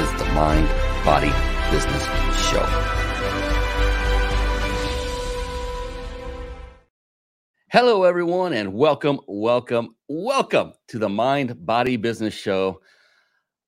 is the Mind Body Business Show. Hello, everyone, and welcome, welcome, welcome to the Mind Body Business Show.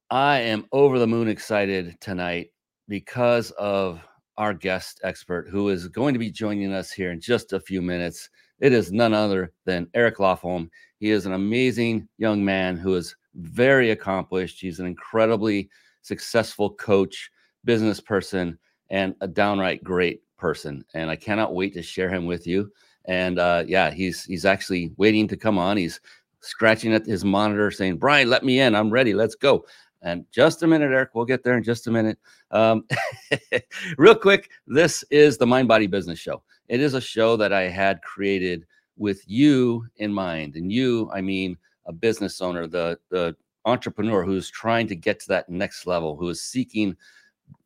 I am over the moon excited tonight because of our guest expert who is going to be joining us here in just a few minutes. It is none other than Eric Lofholm. He is an amazing young man who is very accomplished. He's an incredibly successful coach, business person, and a downright great person. And I cannot wait to share him with you. And uh, yeah, he's he's actually waiting to come on. He's scratching at his monitor, saying, "Brian, let me in. I'm ready. Let's go." And just a minute, Eric. We'll get there in just a minute. Um, real quick, this is the Mind Body Business Show. It is a show that I had created with you in mind, and you, I mean, a business owner, the the entrepreneur who's trying to get to that next level, who is seeking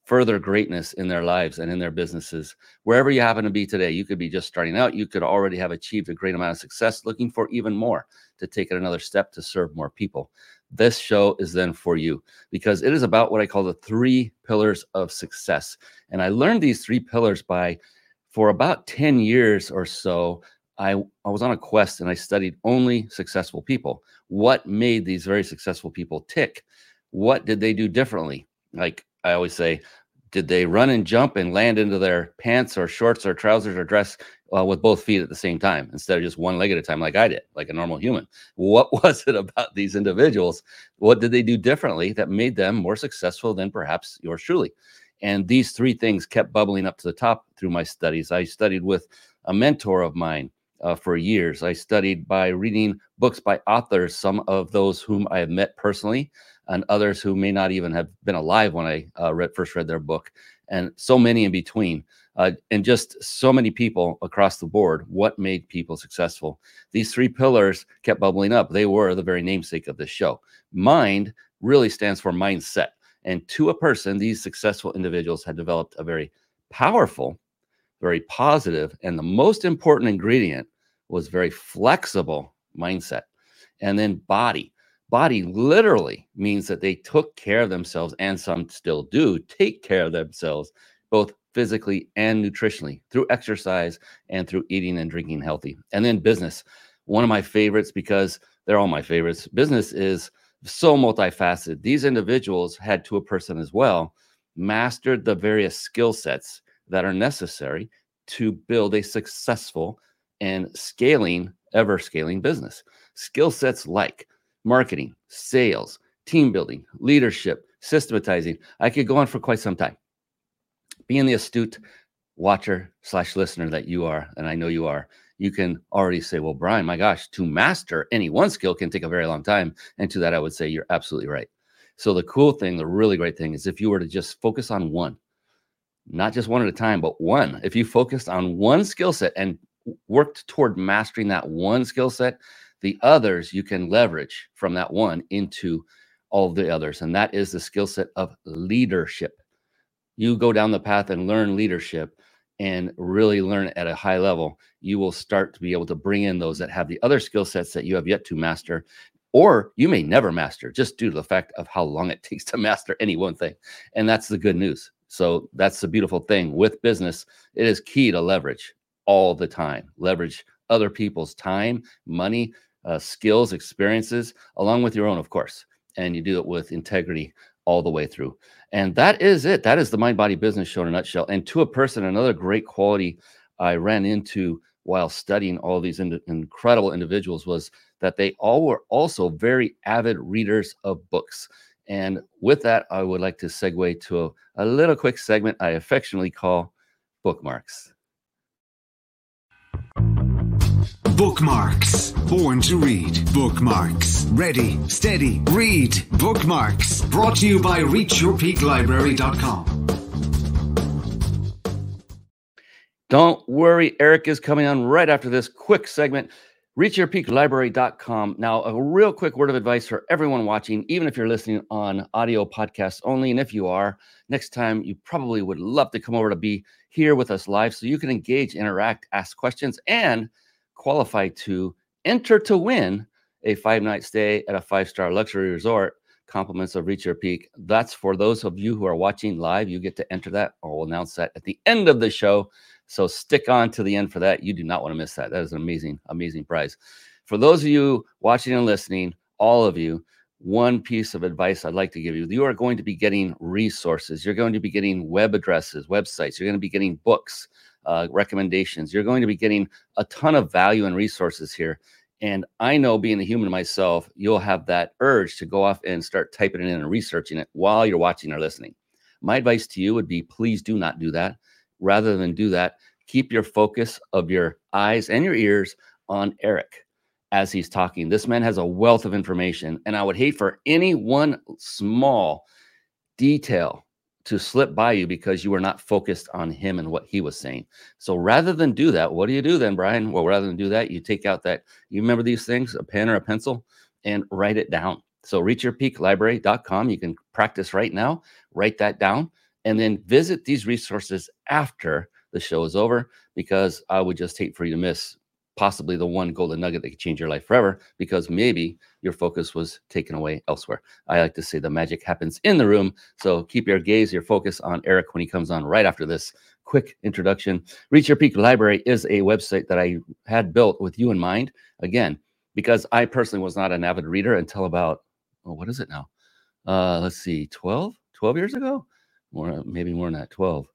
further greatness in their lives and in their businesses. Wherever you happen to be today, you could be just starting out, you could already have achieved a great amount of success, looking for even more to take it another step to serve more people. This show is then for you because it is about what I call the three pillars of success. And I learned these three pillars by for about 10 years or so I, I was on a quest and I studied only successful people. What made these very successful people tick? What did they do differently? Like I always say, did they run and jump and land into their pants or shorts or trousers or dress uh, with both feet at the same time instead of just one leg at a time, like I did, like a normal human? What was it about these individuals? What did they do differently that made them more successful than perhaps yours truly? And these three things kept bubbling up to the top through my studies. I studied with a mentor of mine uh, for years. I studied by reading books by authors, some of those whom I have met personally, and others who may not even have been alive when I uh, read, first read their book, and so many in between. Uh, and just so many people across the board. What made people successful? These three pillars kept bubbling up. They were the very namesake of this show. Mind really stands for mindset. And to a person, these successful individuals had developed a very powerful, very positive, and the most important ingredient was very flexible mindset. And then body. Body literally means that they took care of themselves, and some still do take care of themselves, both physically and nutritionally through exercise and through eating and drinking healthy. And then business. One of my favorites because they're all my favorites. Business is so multifaceted. These individuals had to a person as well mastered the various skill sets that are necessary to build a successful and scaling, ever scaling business. Skill sets like marketing, sales, team building, leadership, systematizing. I could go on for quite some time. Being the astute watcher slash listener that you are, and I know you are, you can already say, well, Brian, my gosh, to master any one skill can take a very long time. And to that, I would say you're absolutely right. So the cool thing, the really great thing is if you were to just focus on one, not just one at a time, but one, if you focused on one skill set and worked toward mastering that one skill set, the others you can leverage from that one into all the others. And that is the skill set of leadership. You go down the path and learn leadership and really learn at a high level, you will start to be able to bring in those that have the other skill sets that you have yet to master, or you may never master just due to the fact of how long it takes to master any one thing. And that's the good news. So that's the beautiful thing with business. It is key to leverage all the time. Leverage other people's time, money, uh, skills, experiences, along with your own, of course. And you do it with integrity all the way through. And that is it. That is the Mind Body Business Show in a nutshell. And to a person, another great quality I ran into while studying all these in- incredible individuals was that they all were also very avid readers of books. And with that, I would like to segue to a, a little quick segment I affectionately call bookmarks. Bookmarks. Born to read. Bookmarks. Ready, steady, read. Bookmarks. Brought to you by ReachYourPeakLibrary.com. Don't worry, Eric is coming on right after this quick segment. ReachYourPeakLibrary.com. Now, a real quick word of advice for everyone watching, even if you're listening on audio podcasts only. And if you are, next time you probably would love to come over to be here with us live so you can engage, interact, ask questions, and qualify to enter to win a five night stay at a five star luxury resort. Compliments of Reach Your Peak. That's for those of you who are watching live. You get to enter that. I'll announce that at the end of the show. So stick on to the end for that. You do not want to miss that. That is an amazing, amazing prize. For those of you watching and listening, all of you, one piece of advice I'd like to give you. You are going to be getting resources. You're going to be getting web addresses, websites. You're going to be getting books, uh, recommendations. You're going to be getting a ton of value and resources here. And I know being a human myself, you'll have that urge to go off and start typing it in and researching it while you're watching or listening. My advice to you would be please do not do that. Rather than do that, keep your focus of your eyes and your ears on Eric as he's talking. This man has a wealth of information, and I would hate for any one small detail to slip by you because you were not focused on him and what he was saying. So rather than do that, what do you do then, Brian? Well, rather than do that, you take out that you remember these things, a pen or a pencil, and write it down. So reachyourpeaklibrary.com. You can practice right now, write that down, and then visit these resources after the show is over because I would just hate for you to miss possibly the one golden nugget that could change your life forever because maybe your focus was taken away elsewhere. I like to say the magic happens in the room. So keep your gaze, your focus on Eric when he comes on right after this quick introduction. Reach Your Peak Library is a website that I had built with you in mind. Again, because I personally was not an avid reader until about, oh, what is it now? Uh, let's see, 12, 12 years ago? More, maybe more than that, 12,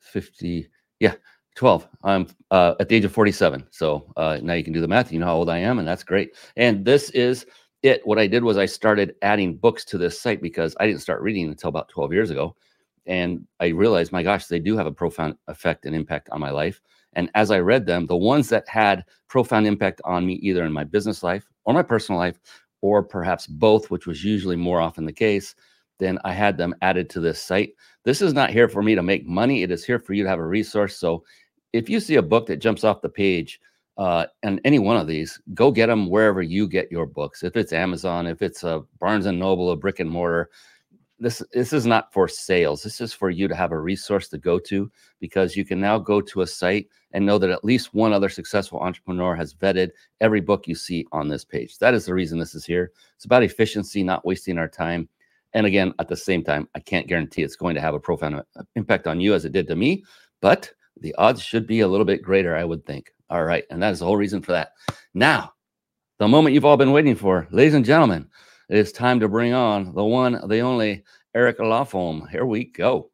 50. Yeah, 12. I'm uh, at the age of 47. So uh, now you can do the math. You know how old I am, and that's great. And this is it. What I did was I started adding books to this site because I didn't start reading until about 12 years ago. And I realized, my gosh, they do have a profound effect and impact on my life. And as I read them, the ones that had profound impact on me, either in my business life or my personal life, or perhaps both, which was usually more often the case, then I had them added to this site. This is not here for me to make money. It is here for you to have a resource. So if you see a book that jumps off the page, uh, and any one of these, go get them wherever you get your books. If it's Amazon, if it's a Barnes and Noble, a brick and mortar, this this is not for sales. This is for you to have a resource to go to because you can now go to a site and know that at least one other successful entrepreneur has vetted every book you see on this page. That is the reason this is here. It's about efficiency, not wasting our time. And again, at the same time, I can't guarantee it's going to have a profound uh, impact on you as it did to me, but the odds should be a little bit greater, I would think. All right. And that is the whole reason for that. Now, the moment you've all been waiting for, ladies and gentlemen, it is time to bring on the one, the only Eric Lofholm. Here we go.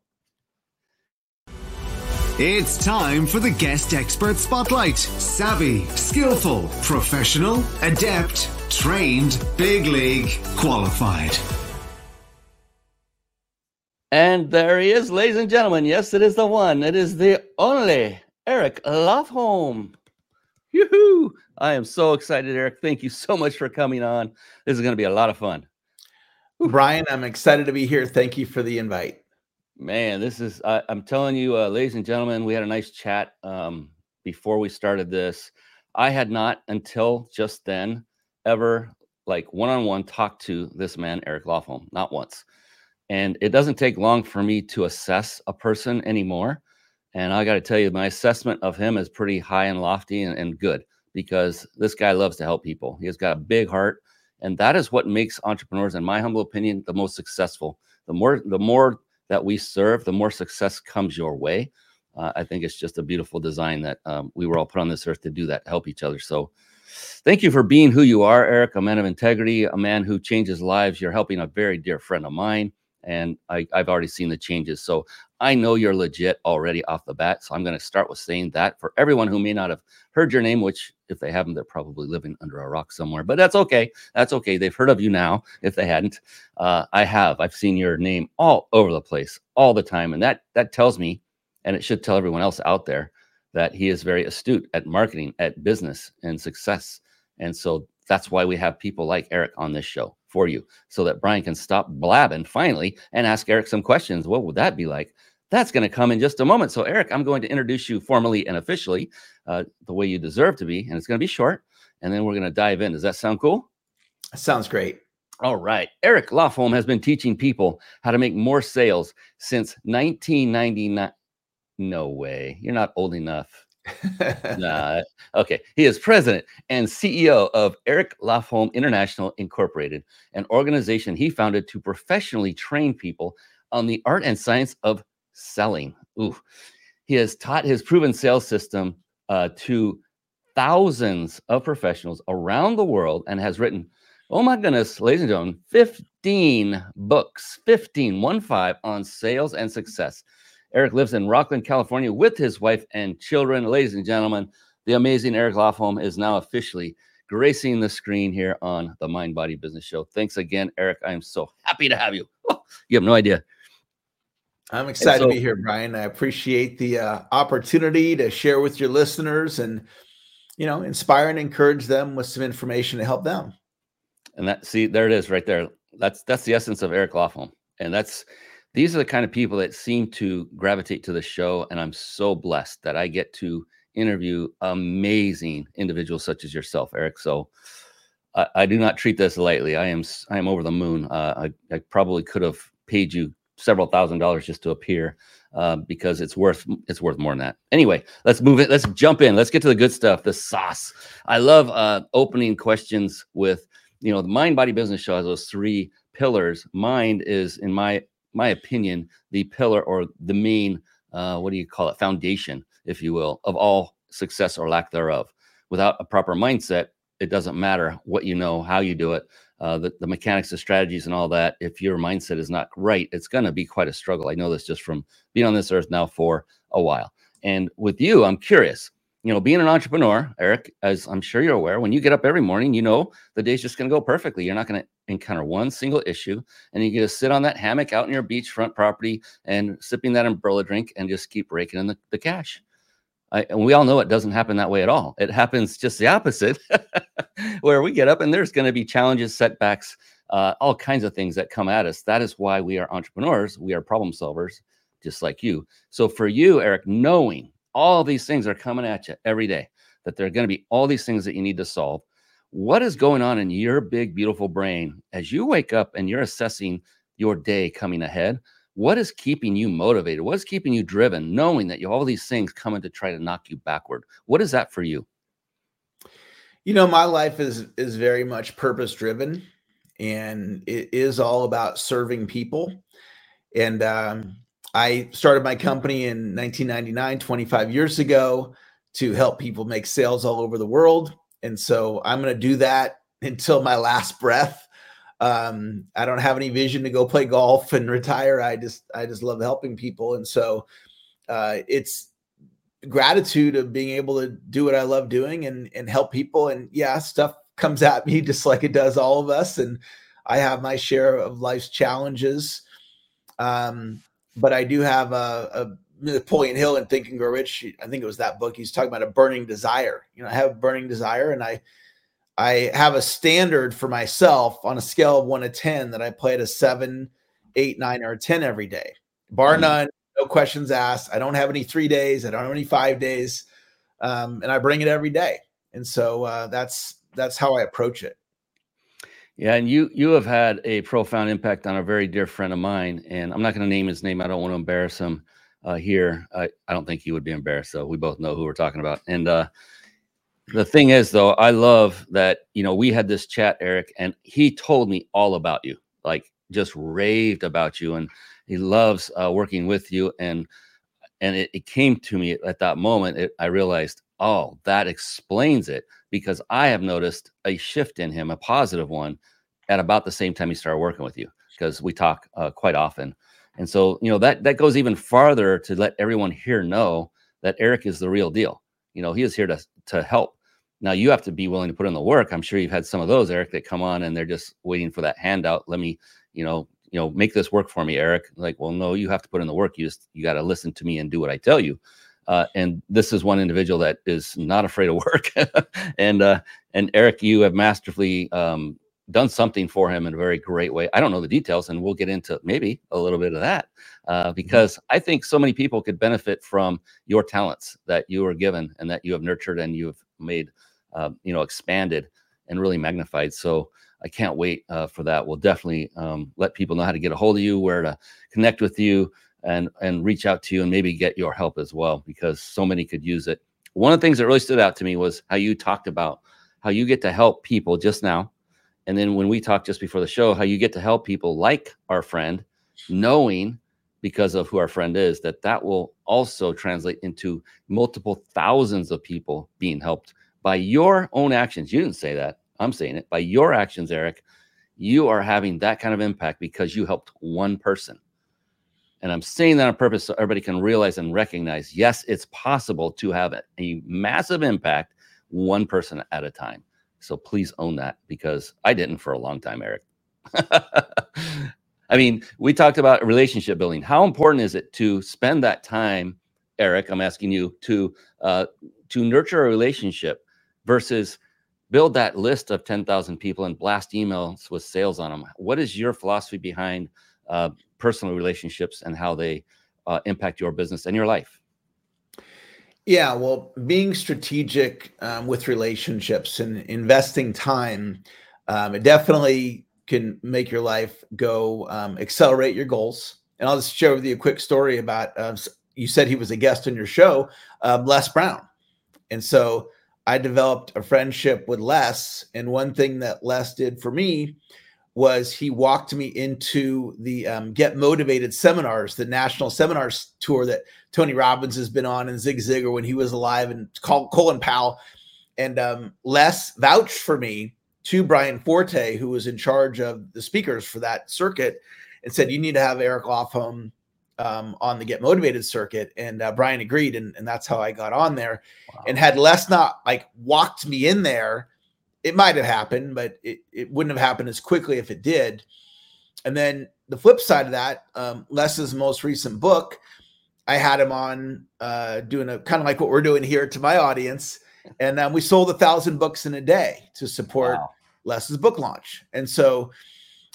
It's time for the guest expert spotlight. Savvy, skillful, professional, adept, trained, big league, qualified. And there he is, ladies and gentlemen. Yes, it is the one. It is the only Eric Lofholm. Yoo-hoo! I am so excited, Eric. Thank you so much for coming on. This is going to be a lot of fun. Brian, I'm excited to be here. Thank you for the invite. Man, this is, I, am telling you, uh, ladies and gentlemen, we had a nice chat um, before we started this. I had not until just then ever like one on one talked to this man, Eric Lofholm, not once. And it doesn't take long for me to assess a person anymore. And I got to tell you, my assessment of him is pretty high and lofty and, and good because this guy loves to help people. He has got a big heart. And that is what makes entrepreneurs, in my humble opinion, the most successful. The more, the more that we serve, the more success comes your way. Uh, I think it's just a beautiful design that um, we were all put on this earth to do that, help each other. So, thank you for being who you are, Eric, a man of integrity, a man who changes lives. You're helping a very dear friend of mine and I, have already seen the changes. So I know you're legit already off the bat. So I'm going to start with saying that for everyone who may not have heard your name, which if they haven't, they're probably living under a rock somewhere. But that's okay. That's okay. They've heard of you now. If they hadn't, uh, I have. I've seen your name all over the place, all the time, and that that tells me, and it should tell everyone else out there, that he is very astute at marketing, at business and success. And so that's why we have people like Eric on this show for you so that Brian can stop blabbing finally and ask Eric some questions. What would that be like? That's going to come in just a moment. So, Eric, I'm going to introduce you formally and officially uh, the way you deserve to be. And it's going to be short. And then we're going to dive in. Does that sound cool? Sounds great. All right. Eric Lofholm has been teaching people how to make more sales since 1999. No way. You're not old enough. Nah. Okay. He is president and CEO of Eric Lofholm International Incorporated, an organization he founded to professionally train people on the art and science of selling. Ooh. He has taught his proven sales system uh, to thousands of professionals around the world and has written, oh my goodness, ladies and gentlemen, 15 books, 15, one five on sales and success. Eric lives in Rocklin, California with his wife and children. Ladies and gentlemen, the amazing Eric Lofholm is now officially gracing the screen here on the Mind Body Business Show. Thanks again, Eric. I am so happy to have you. Oh, you have no idea. I'm excited so, to be here, Brian. I appreciate the uh, opportunity to share with your listeners and, you know, inspire and encourage them with some information to help them. And that, see, there it is right there. That's that's the essence of Eric Lofholm, and that's these are the kind of people that seem to gravitate to the show. And I'm so blessed that I get to interview amazing individuals such as yourself, Eric. So I, I do not treat this lightly. I am I am over the moon. Uh, I, I probably could have paid you several thousand dollars just to appear uh, because it's worth it's worth more than that. Anyway, let's move it. Let's jump in. Let's get to the good stuff. The sauce. I love uh, opening questions with you know the mind body business show has those three pillars. Mind is, in my my opinion, the pillar or the main, uh, what do you call it, foundation, if you will, of all success or lack thereof. Without a proper mindset, it doesn't matter what you know, how you do it, uh, the, the mechanics, the strategies, and all that. If your mindset is not right, it's going to be quite a struggle. I know this just from being on this earth now for a while. And with you, I'm curious you know, being an entrepreneur, Eric, as I'm sure you're aware, when you get up every morning, you know the day's just going to go perfectly. You're not going to encounter one single issue, and you get to sit on that hammock out in your beachfront property and sipping that umbrella drink and just keep raking in the, the cash. I, and we all know it doesn't happen that way at all. It happens just the opposite, where we get up and there's going to be challenges, setbacks, uh, all kinds of things that come at us. That is why we are entrepreneurs. We are problem solvers, just like you. So for you, Eric, knowing all these things are coming at you every day, that there are going to be all these things that you need to solve. What is going on in your big, beautiful brain as you wake up and you're assessing your day coming ahead? What is keeping you motivated? What is keeping you driven, knowing that you have all these things coming to try to knock you backward? What is that for you? You know, my life is is very much purpose driven, and it is all about serving people. And um, I started my company in 1999, 25 years ago, to help people make sales all over the world. And so I'm going to do that until my last breath. Um, I don't have any vision to go play golf and retire. I just I just love helping people, and so uh, it's gratitude of being able to do what I love doing and and help people. And yeah, stuff comes at me just like it does all of us, and I have my share of life's challenges. Um, but I do have a, a Napoleon Hill and Think and Grow Rich. I think it was that book. He's talking about a burning desire. You know, I have a burning desire, and I I have a standard for myself on a scale of one to ten that I play at a seven, eight, nine, or ten every day, bar mm-hmm. none. No questions asked. I don't have any three days. I don't have any five days, um, and I bring it every day. And so uh, that's that's how I approach it. Yeah, and you you have had a profound impact on a very dear friend of mine, and I'm not going to name his name. I don't want to embarrass him uh, here. I, I don't think he would be embarrassed, so we both know who we're talking about. And uh, the thing is, though, I love that you know we had this chat, Eric, and he told me all about you, like just raved about you, and he loves uh, working with you. And and it, it came to me at that moment. It, I realized, oh, that explains it because I have noticed a shift in him, a positive one, at about the same time he started working with you because we talk uh, quite often. And so, you know, that that goes even farther to let everyone here know that Eric is the real deal. You know, he is here to to help. Now you have to be willing to put in the work. I'm sure you've had some of those, Eric, that come on and they're just waiting for that handout. Let me, you know, you know, make this work for me, Eric. Like, well, no, you have to put in the work. You just you got to listen to me and do what I tell you. Uh, and this is one individual that is not afraid of work. and uh, and Eric, you have masterfully um, done something for him in a very great way. I don't know the details, and we'll get into maybe a little bit of that uh, mm-hmm. because I think so many people could benefit from your talents that you were given and that you have nurtured and you have made, uh, you know, expanded and really magnified. So I can't wait uh, for that. We'll definitely um, let people know how to get a hold of you, where to connect with you, and and reach out to you, and maybe get your help as well because so many could use it. One of the things that really stood out to me was how you talked about how you get to help people just now, and then when we talked just before the show, how you get to help people like our friend, knowing because of who our friend is that that will also translate into multiple thousands of people being helped by your own actions. You didn't say that I'm saying it by your actions, Eric, you are having that kind of impact because you helped one person. And I'm saying that on purpose so everybody can realize and recognize yes, it's possible to have a massive impact one person at a time. So please own that because I didn't for a long time, Eric. I mean, we talked about relationship building. How important is it to spend that time, Eric? I'm asking you to uh, to nurture a relationship versus build that list of 10,000 people and blast emails with sales on them. What is your philosophy behind uh, personal relationships and how they uh, impact your business and your life? Yeah, well, being strategic um, with relationships and investing time, um, it definitely can make your life go um, accelerate your goals. And I'll just share with you a quick story about uh, you said he was a guest on your show, um, Les Brown. And so I developed a friendship with Les. And one thing that Les did for me was he walked me into the um, Get Motivated seminars, the national seminars tour that Tony Robbins has been on and Zig Ziglar when he was alive and Colin Powell. And um, Les vouched for me to Brian Forte, who was in charge of the speakers for that circuit, and said, You need to have Eric Lofholm um, on the Get Motivated circuit, and uh, Brian agreed, and, and that's how I got on there. Wow. And had Les not like walked me in there, it might have happened, but it, it wouldn't have happened as quickly if it did. And then the flip side of that, um, Les's most recent book, I had him on uh, doing a kind of like what we're doing here to my audience, and um, we sold a thousand books in a day to support wow. Les's book launch. And so,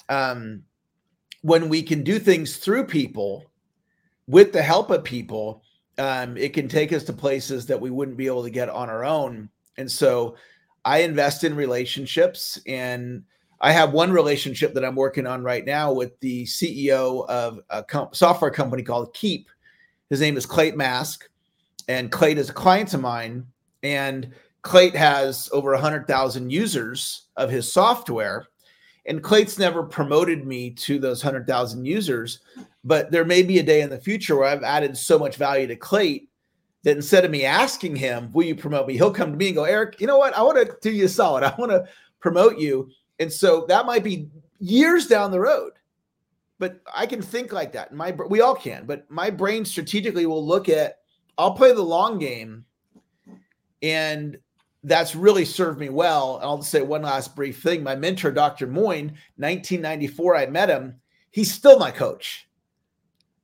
um, when we can do things through people with the help of people, um, it can take us to places that we wouldn't be able to get on our own. And so I invest in relationships and I have one relationship that I'm working on right now with the CEO of a software company called Keap. His name is Clate Mask, and Clate is a client of mine. And Clate has over 100,000 users of his software. And Clate's never promoted me to those 100,000 users, but there may be a day in the future where I've added so much value to Clate that instead of me asking him, Will you promote me? He'll come to me and go, Eric, you know what? I want to do you a solid. I want to promote you. And so that might be years down the road. But I can think like that. My we all can, but my brain strategically will look at I'll play the long game and that's really served me well. I'll just say one last brief thing. My mentor, Dr. Moine, 1994, I met him. He's still my coach.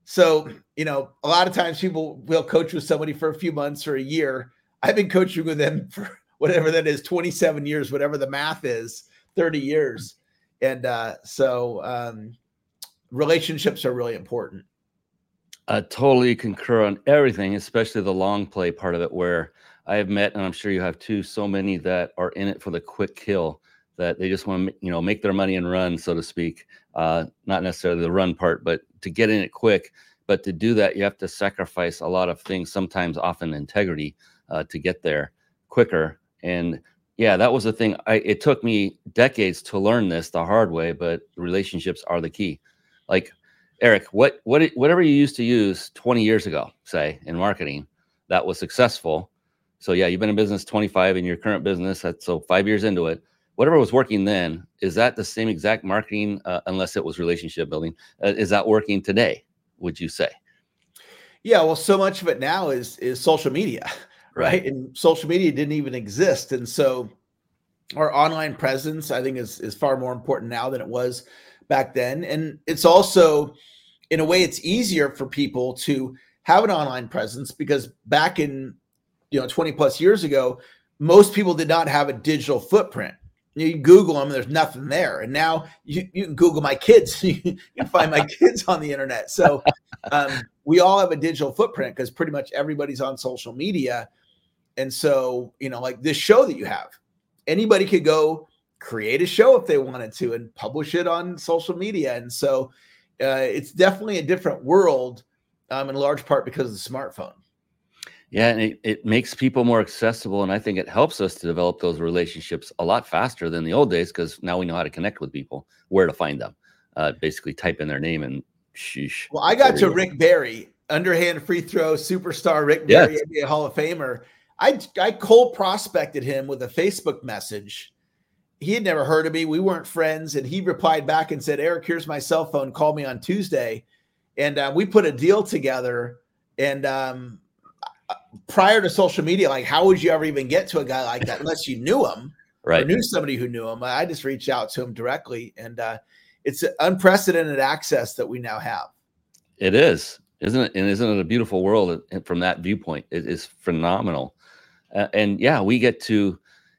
So, you know, a lot of times people will coach with somebody for a few months or a year. I've been coaching with them for whatever that is 27 years, whatever the math is, 30 years. And uh, so um, relationships are really important. I totally concur on everything, especially the long play part of it, where I have met, and I'm sure you have too, so many that are in it for the quick kill that they just want to, you know, make their money and run, so to speak. Uh, not necessarily the run part, but to get in it quick. But to do that, you have to sacrifice a lot of things, sometimes often integrity, uh, to get there quicker. And yeah, that was the thing. I, it took me decades to learn this the hard way, but relationships are the key. Like Eric, what what whatever you used to use 20 years ago, say in marketing, that was successful so yeah, you've been in business 25 in your current business. That's so five years into it. Whatever was working then, is that the same exact marketing, uh, unless it was relationship building? Uh, is that working today? Would you say? Yeah, well, so much of it now is is social media, right? right? And social media didn't even exist, and so our online presence, I think, is is far more important now than it was back then. And it's also, in a way, it's easier for people to have an online presence because back in you know 20 plus years ago, most people did not have a digital footprint. You Google them, and there's nothing there. And now you, you can Google my kids. you can find my kids on the internet. So um, we all have a digital footprint because pretty much everybody's on social media. And so, you know, like this show that you have, anybody could go create a show if they wanted to and publish it on social media. And so uh, it's definitely a different world um, in large part because of the smartphone. Yeah, and it, it makes people more accessible. And I think it helps us to develop those relationships a lot faster than the old days because now we know how to connect with people, where to find them. Uh, basically, type in their name and sheesh. Well, I got to Rick Barry, underhand free throw superstar Rick Barry, yes. NBA Hall of Famer. I, I cold prospected him with a Facebook message. He had never heard of me. We weren't friends. And he replied back and said, Eric, here's my cell phone. Call me on Tuesday. And uh, we put a deal together. And um, prior to social media, like how would you ever even get to a guy like that unless you knew him right. or knew somebody who knew him? I just reached out to him directly, and uh, it's unprecedented access that we now have. It is, isn't it? And isn't it a beautiful world from that viewpoint? It is phenomenal, uh, and yeah, we get to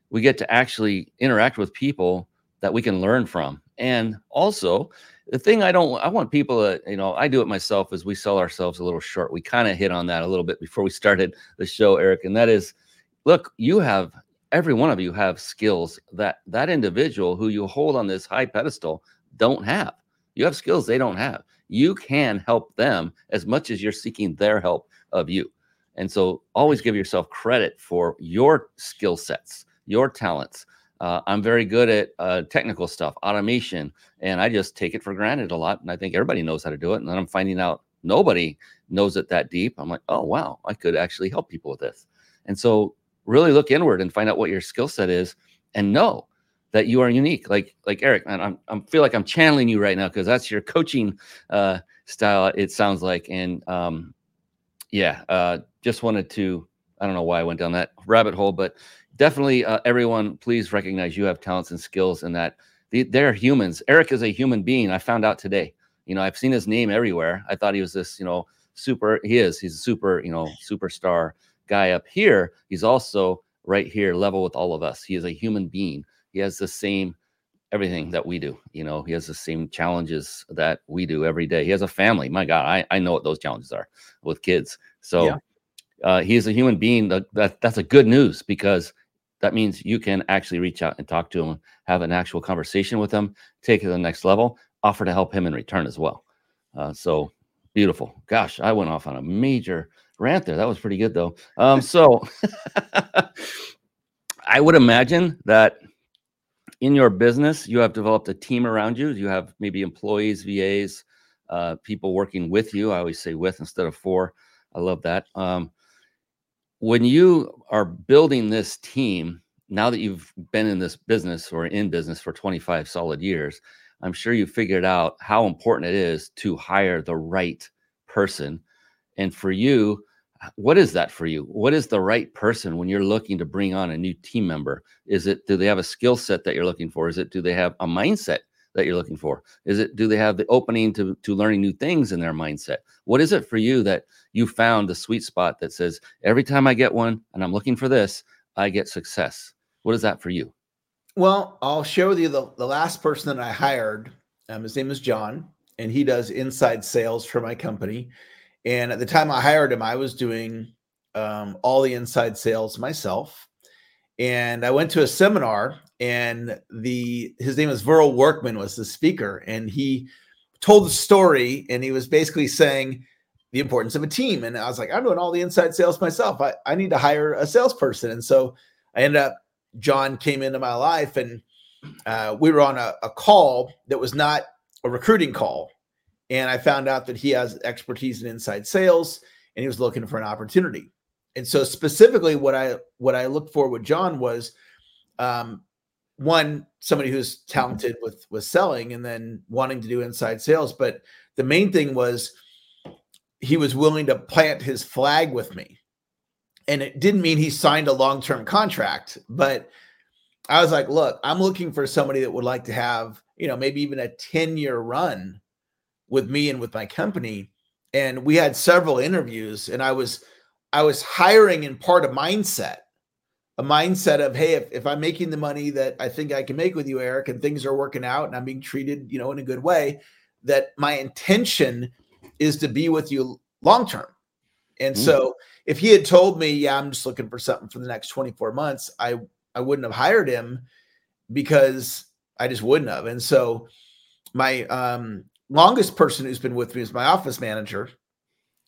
we get to actually interact with people that we can learn from, and also the thing I don't I want people to, you know, I do it myself is we sell ourselves a little short. We kind of hit on that a little bit before we started the show, Eric, and that is look, you have every one of you have skills that that individual who you hold on this high pedestal don't have. You have skills they don't have. You can help them as much as you're seeking their help of you. And so always give yourself credit for your skill sets, your talents, uh, I'm very good at uh, technical stuff, automation, and I just take it for granted a lot. And I think everybody knows how to do it. And then I'm finding out nobody knows it that deep. I'm like, oh, wow, I could actually help people with this. And so really look inward and find out what your skill set is and know that you are unique. Like, like Eric, man, I'm, I feel like I'm channeling you right now because that's your coaching uh, style, it sounds like. And um, yeah, uh, just wanted to, I don't know why I went down that rabbit hole, but definitely uh, everyone please recognize you have talents and skills and that they're humans. Eric is a human being. I found out today. You know i've seen his name everywhere. I thought he was this you know super he is. He's a super you know superstar guy up here. He's also right here level with all of us. He is a human being. He has the same everything that we do you know? He has the same challenges that we do every day. He has a family. My god i, I know what those challenges are with kids. So yeah. uh, he's a human being. That, that that's a good news because that means you can actually reach out and talk to him, have an actual conversation with him, take it to the next level, offer to help him in return as well. Uh, so beautiful. Gosh, I went off on a major rant there. That was pretty good though. Um, so I would imagine that in your business, you have developed a team around you. You have maybe employees, VAs, uh, people working with you. I always say with instead of for. I love that. Um, when you are building this team, now that you've been in this business or in business for 25 solid years, I'm sure you figured out how important it is to hire the right person. And for you, what is that for you? What is the right person when you're looking to bring on a new team member? Is it do they have a skill set that you're looking for? Is it do they have a mindset that you're looking for? Is it do they have the opening to to learning new things in their mindset? What is it for you that you found the sweet spot that says every time I get one and I'm looking for this, I get success? What is that for you? Well, I'll share with you the, the last person that I hired. Um, his name is John, and he does inside sales for my company. And at the time I hired him, I was doing um, all the inside sales myself. And I went to a seminar and the his name was Viral Workman was the speaker, and he told the story, and he was basically saying the importance of a team. And I was like, I'm doing all the inside sales myself. I, I need to hire a salesperson. And so I ended up, John came into my life and uh, we were on a, a call that was not a recruiting call. And I found out that he has expertise in inside sales and he was looking for an opportunity. And so specifically what I what I looked for with John was um, one somebody who's talented with with selling and then wanting to do inside sales. But the main thing was he was willing to plant his flag with me. And it didn't mean he signed a long-term contract but i was like look i'm looking for somebody that would like to have you know maybe even a 10 year run with me and with my company. And we had several interviews, and I was I was hiring in part a mindset, a mindset of hey, if, if I'm making the money that I think I can make with you, Eric, and things are working out, and I'm being treated, you know, in a good way, that my intention is to be with you long term. And mm-hmm. so if he had told me, yeah, I'm just looking for something for the next 24 months, I I wouldn't have hired him because I just wouldn't have. And so my um longest person who's been with me is my office manager,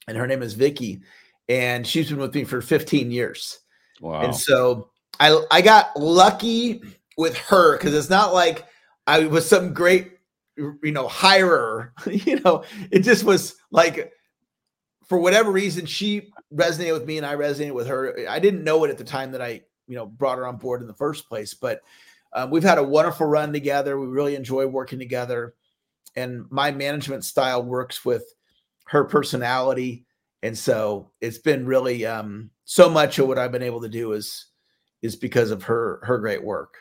and her name is Vicky, and she's been with me for 15 years. Wow. And so I I got lucky with her because it's not like I was some great you know hirer. you know, it just was like for whatever reason she resonated with me and I resonated with her. I didn't know it at the time that I you know brought her on board in the first place, but um, we've had a wonderful run together. We really enjoy working together and my management style works with her personality and so it's been really um, so much of what i've been able to do is is because of her her great work.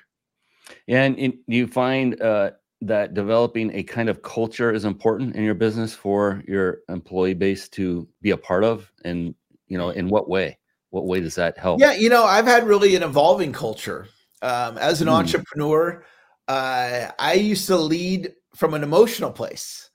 Yeah and, and you find uh, that developing a kind of culture is important in your business for your employee base to be a part of? And you know in what way? What way does that help? Yeah you know i've had really an evolving culture. Um, as an mm. entrepreneur uh, i used to lead from an emotional place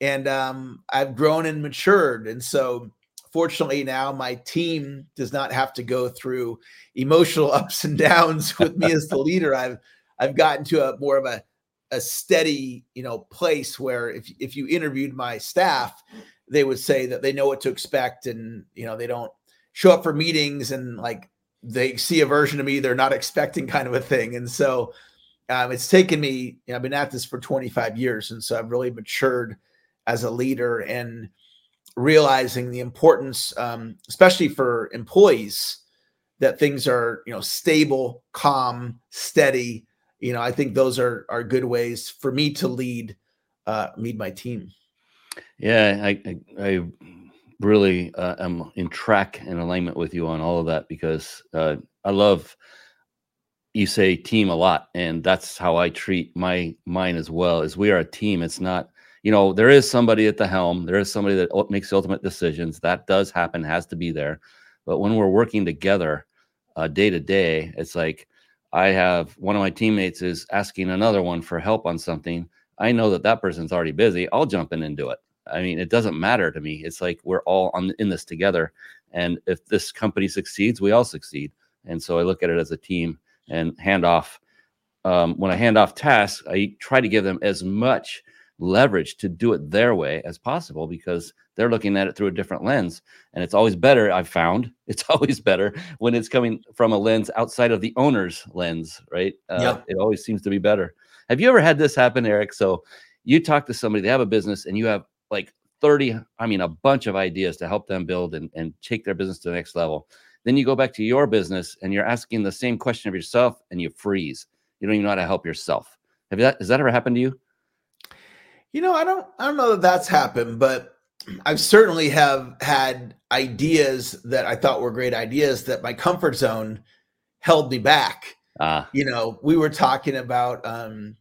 and um, i've grown and matured and so fortunately now my team does not have to go through emotional ups and downs with me as the leader i've i've gotten to a more of a a steady you know place where if if you interviewed my staff they would say that they know what to expect and you know they don't show up for meetings and like they see a version of me they're not expecting kind of a thing and so um, it's taken me, you know, I've been at this for 25 years. And so I've really matured as a leader and realizing the importance, um, especially for employees, that things are, you know, stable, calm, steady. You know, I think those are, are good ways for me to lead, uh, lead my team. Yeah. I, I, I really uh, am in track and alignment with you on all of that because uh, I love, you say team a lot and that's how i treat my mine as well is we are a team it's not you know there is somebody at the helm there is somebody that makes the ultimate decisions that does happen has to be there. But when we're working together uh, day to day it's like i have one of my teammates is asking another one for help on something. I know that that person's already busy i'll jump in and do it. I mean it doesn't matter to me it's like we're all on in this together. And if this company succeeds we all succeed. And so i look at it as a team and hand off. Um, when I hand off tasks, I try to give them as much leverage to do it their way as possible because they're looking at it through a different lens. And it's always better, I've found, it's always better when it's coming from a lens outside of the owner's lens, right? Uh, yeah. It always seems to be better. Have you ever had this happen, Eric? So you talk to somebody, they have a business, and you have like 30, I mean, a bunch of ideas to help them build and, and take their business to the next level. Then you go back to your business and you're asking the same question of yourself and you freeze. You don't even know how to help yourself. Have that has that ever happened to you? You know, I don't I don't know that that's happened, but I certainly have had ideas that I thought were great ideas that my comfort zone held me back. Ah. You know, we were talking about um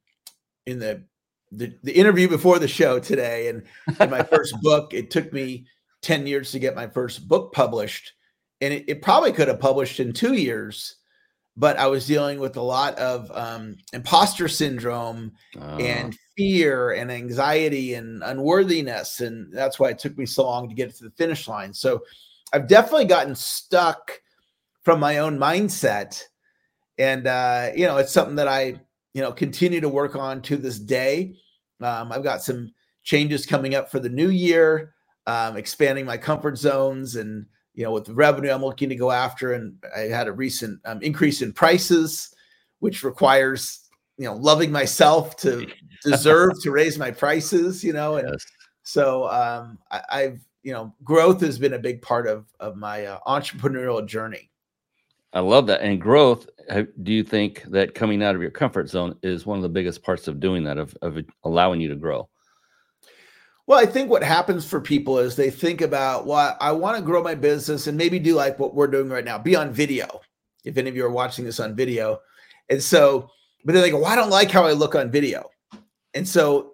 in the the, the interview before the show today and in my first book, it took me 10 years to get my first book published and it, it, probably could have published in two years but i was dealing with a lot of um, imposter syndrome uh. and fear and anxiety and unworthiness and that's why it took me so long to get to the finish line. So i've definitely gotten stuck from my own mindset and uh, you know it's something that i you know continue to work on to this day. Um, i've got some changes coming up for the new year um, expanding my comfort zones and you know, with the revenue I'm looking to go after, and I had a recent um, increase in prices, which requires you know loving myself to deserve to raise my prices. You know, and yes. so um, I, have you know growth has been a big part of of my uh, entrepreneurial journey. I love that. And growth, do you think that coming out of your comfort zone is one of the biggest parts of doing that, of, of allowing you to grow? Well, I think what happens for people is they think about, well, I want to grow my business and maybe do like what we're doing right now, be on video. If any of you are watching this on video. And so, but then they go, well, I don't like how I look on video. And so,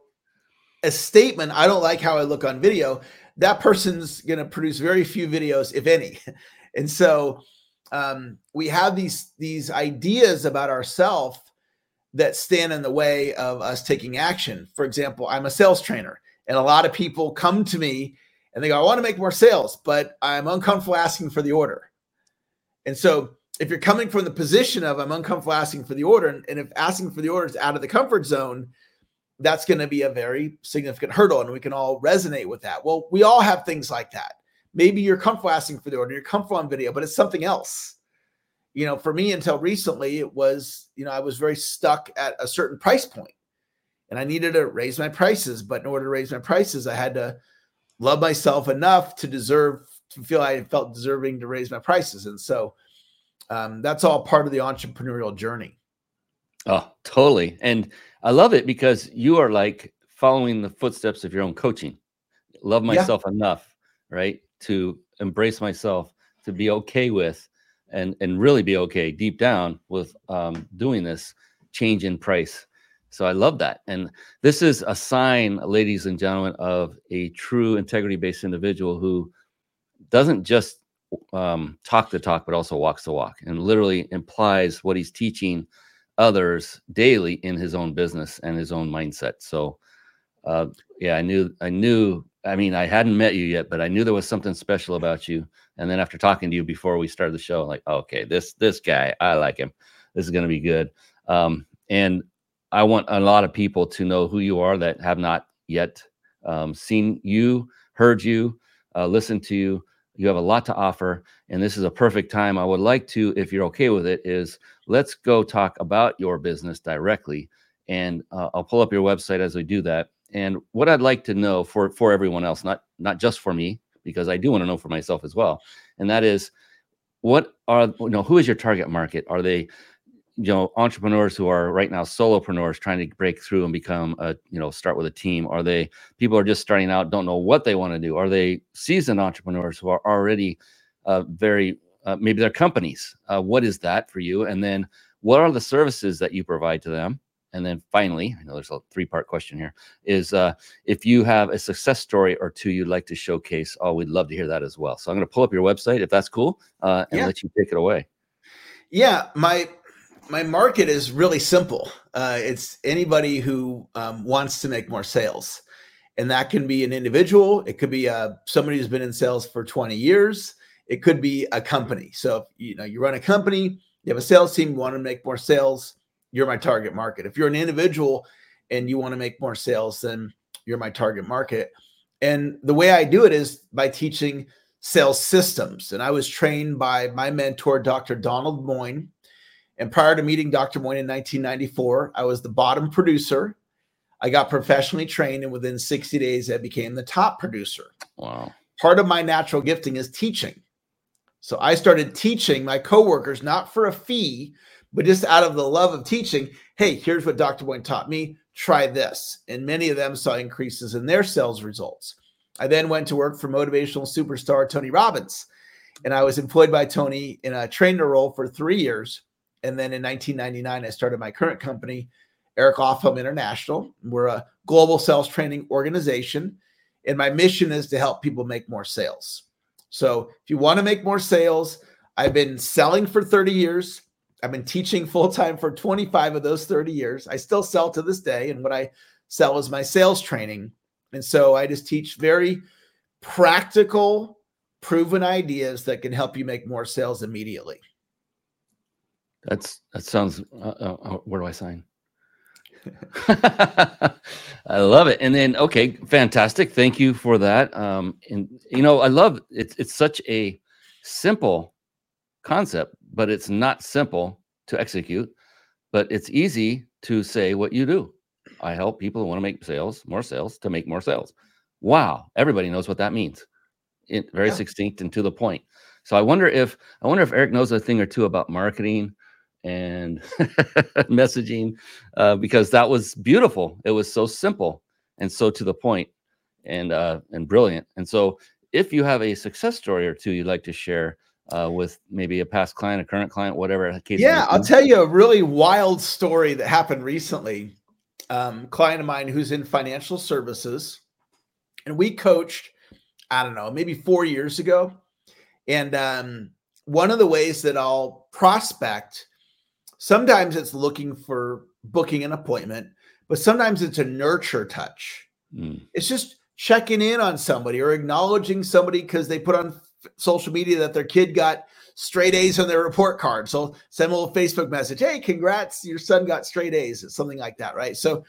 a statement, I don't like how I look on video, that person's going to produce very few videos, if any. And so um, we have these these ideas about ourselves that stand in the way of us taking action. For example, I'm a sales trainer, and a lot of people come to me and they go, "I want to make more sales, but I'm uncomfortable asking for the order." And so, if you're coming from the position of I'm uncomfortable asking for the order, and, if asking for the order is out of the comfort zone, that's going to be a very significant hurdle, and we can all resonate with that. Well, we all have things like that. Maybe you're comfortable asking for the order, you're comfortable on video, but it's something else you know, for me until recently, it was, you know, I was very stuck at a certain price point and I needed to raise my prices. But in order to raise my prices, I had to love myself enough to deserve, to feel I felt deserving to raise my prices. And so um, that's all part of the entrepreneurial journey. Oh, totally. And I love it because you are like following the footsteps of your own coaching. Love myself yeah. enough, right? To embrace myself, to be okay with and and really be okay deep down with um, doing this change in price. So I love that, and this is a sign, ladies and gentlemen, of a true integrity-based individual who doesn't just um, talk the talk, but also walks the walk, and literally implies what he's teaching others daily in his own business and his own mindset. So, uh, yeah, I knew, I knew. I mean, I hadn't met you yet, but I knew there was something special about you and then after talking to you before we started the show, I'm like, okay, this this guy, I like him. This is going to be good. Um, and I want a lot of people to know who you are that have not yet um, seen you, heard you, uh, listened to you. You have a lot to offer, and this is a perfect time. I would like to, if you're okay with it, is let's go talk about your business directly, and uh, I'll pull up your website as we do that. And what I'd like to know for for everyone else, not not just for me, because I do want to know for myself as well. And that is what are you know who is your target market? Are they you know entrepreneurs who are right now solopreneurs trying to break through and become a you know start with a team are they people are just starting out don't know what they want to do are they seasoned entrepreneurs who are already uh, very uh, maybe they're companies uh, what is that for you and then what are the services that you provide to them and then finally, I know there's a three part question here is uh, if you have a success story or two you'd like to showcase, oh, we'd love to hear that as well. So I'm going to pull up your website if that's cool uh, and yeah. let you take it away. Yeah, my my market is really simple. Uh, it's anybody who um, wants to make more sales, and that can be an individual. It could be uh, somebody who's been in sales for 20 years. It could be a company. So if you know you run a company, you have a sales team, you want to make more sales you're my target market. If you're an individual and you want to make more sales, then you're my target market. And the way I do it is by teaching sales systems. And I was trained by my mentor, Dr. Donald Moine. And prior to meeting Dr. Moine in 1994, I was the bottom producer. I got professionally trained, and within 60 days, I became the top producer. Wow. Part of my natural gifting is teaching. So I started teaching my coworkers, not for a fee, but just out of the love of teaching, hey, here's what Dr. Moine taught me. Try this. And many of them saw increases in their sales results. I then went to work for motivational superstar Tony Robbins. And I was employed by Tony in a trainer role for three years. And then in 1999, I started my current company, Eric Lofholm International. We're a global sales training organization. And my mission is to help people make more sales. So if you want to make more sales, I've been selling for 30 years. I've been teaching full time for 25 of those 30 years. I still sell to this day. And what I sell is my sales training. And so I just teach very practical, proven ideas that can help you make more sales immediately. That's that sounds. Uh, uh, uh where do I sign? I love it. And then, okay, fantastic. Thank you for that. Um, and you know, I love it's it's such a simple concept, but it's not simple to execute, but it's easy to say what you do. I help people who want to make sales, more sales, to make more sales. Wow, everybody knows what that means. It very yeah. succinct and to the point. So I wonder if I wonder if Eric knows a thing or two about marketing and messaging, uh, because that was beautiful. It was so simple and so to the point, and uh, and brilliant. And so, if you have a success story or two you'd like to share, uh, with maybe a past client, a current client, whatever case. Yeah, I'll tell you a really wild story that happened recently. Um, client of mine who's in financial services, and we coached I don't know, maybe four years ago. And um, one of the ways that I'll prospect, sometimes it's looking for booking an appointment, but sometimes it's a nurture touch. Mm. It's just checking in on somebody or acknowledging somebody because they put on social media that their kid got straight A's on their report card. So send a little Facebook message, hey, congrats, your son got straight A's, something like that, right? So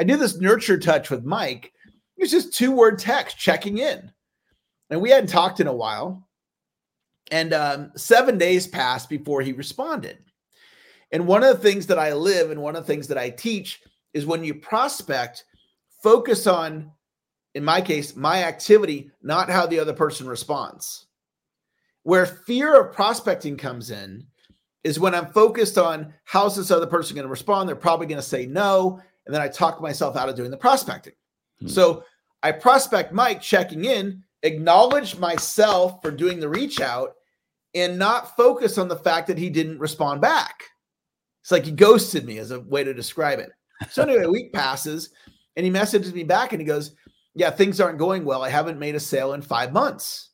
I do this nurture touch with Mike. It's just two word text checking in. And we hadn't talked in a while. And um, seven days passed before he responded. And one of the things that I live and one of the things that I teach is when you prospect, focus on, in my case, my activity, not how the other person responds. Where fear of prospecting comes in is when I'm focused on how's this other person going to respond? They're probably going to say no. And then I talk myself out of doing the prospecting. Hmm. So I prospect Mike checking in, acknowledge myself for doing the reach out, and not focus on the fact that he didn't respond back. It's like he ghosted me as a way to describe it. So anyway, a week passes and he messages me back and he goes, Yeah, things aren't going well. I haven't made a sale in five months.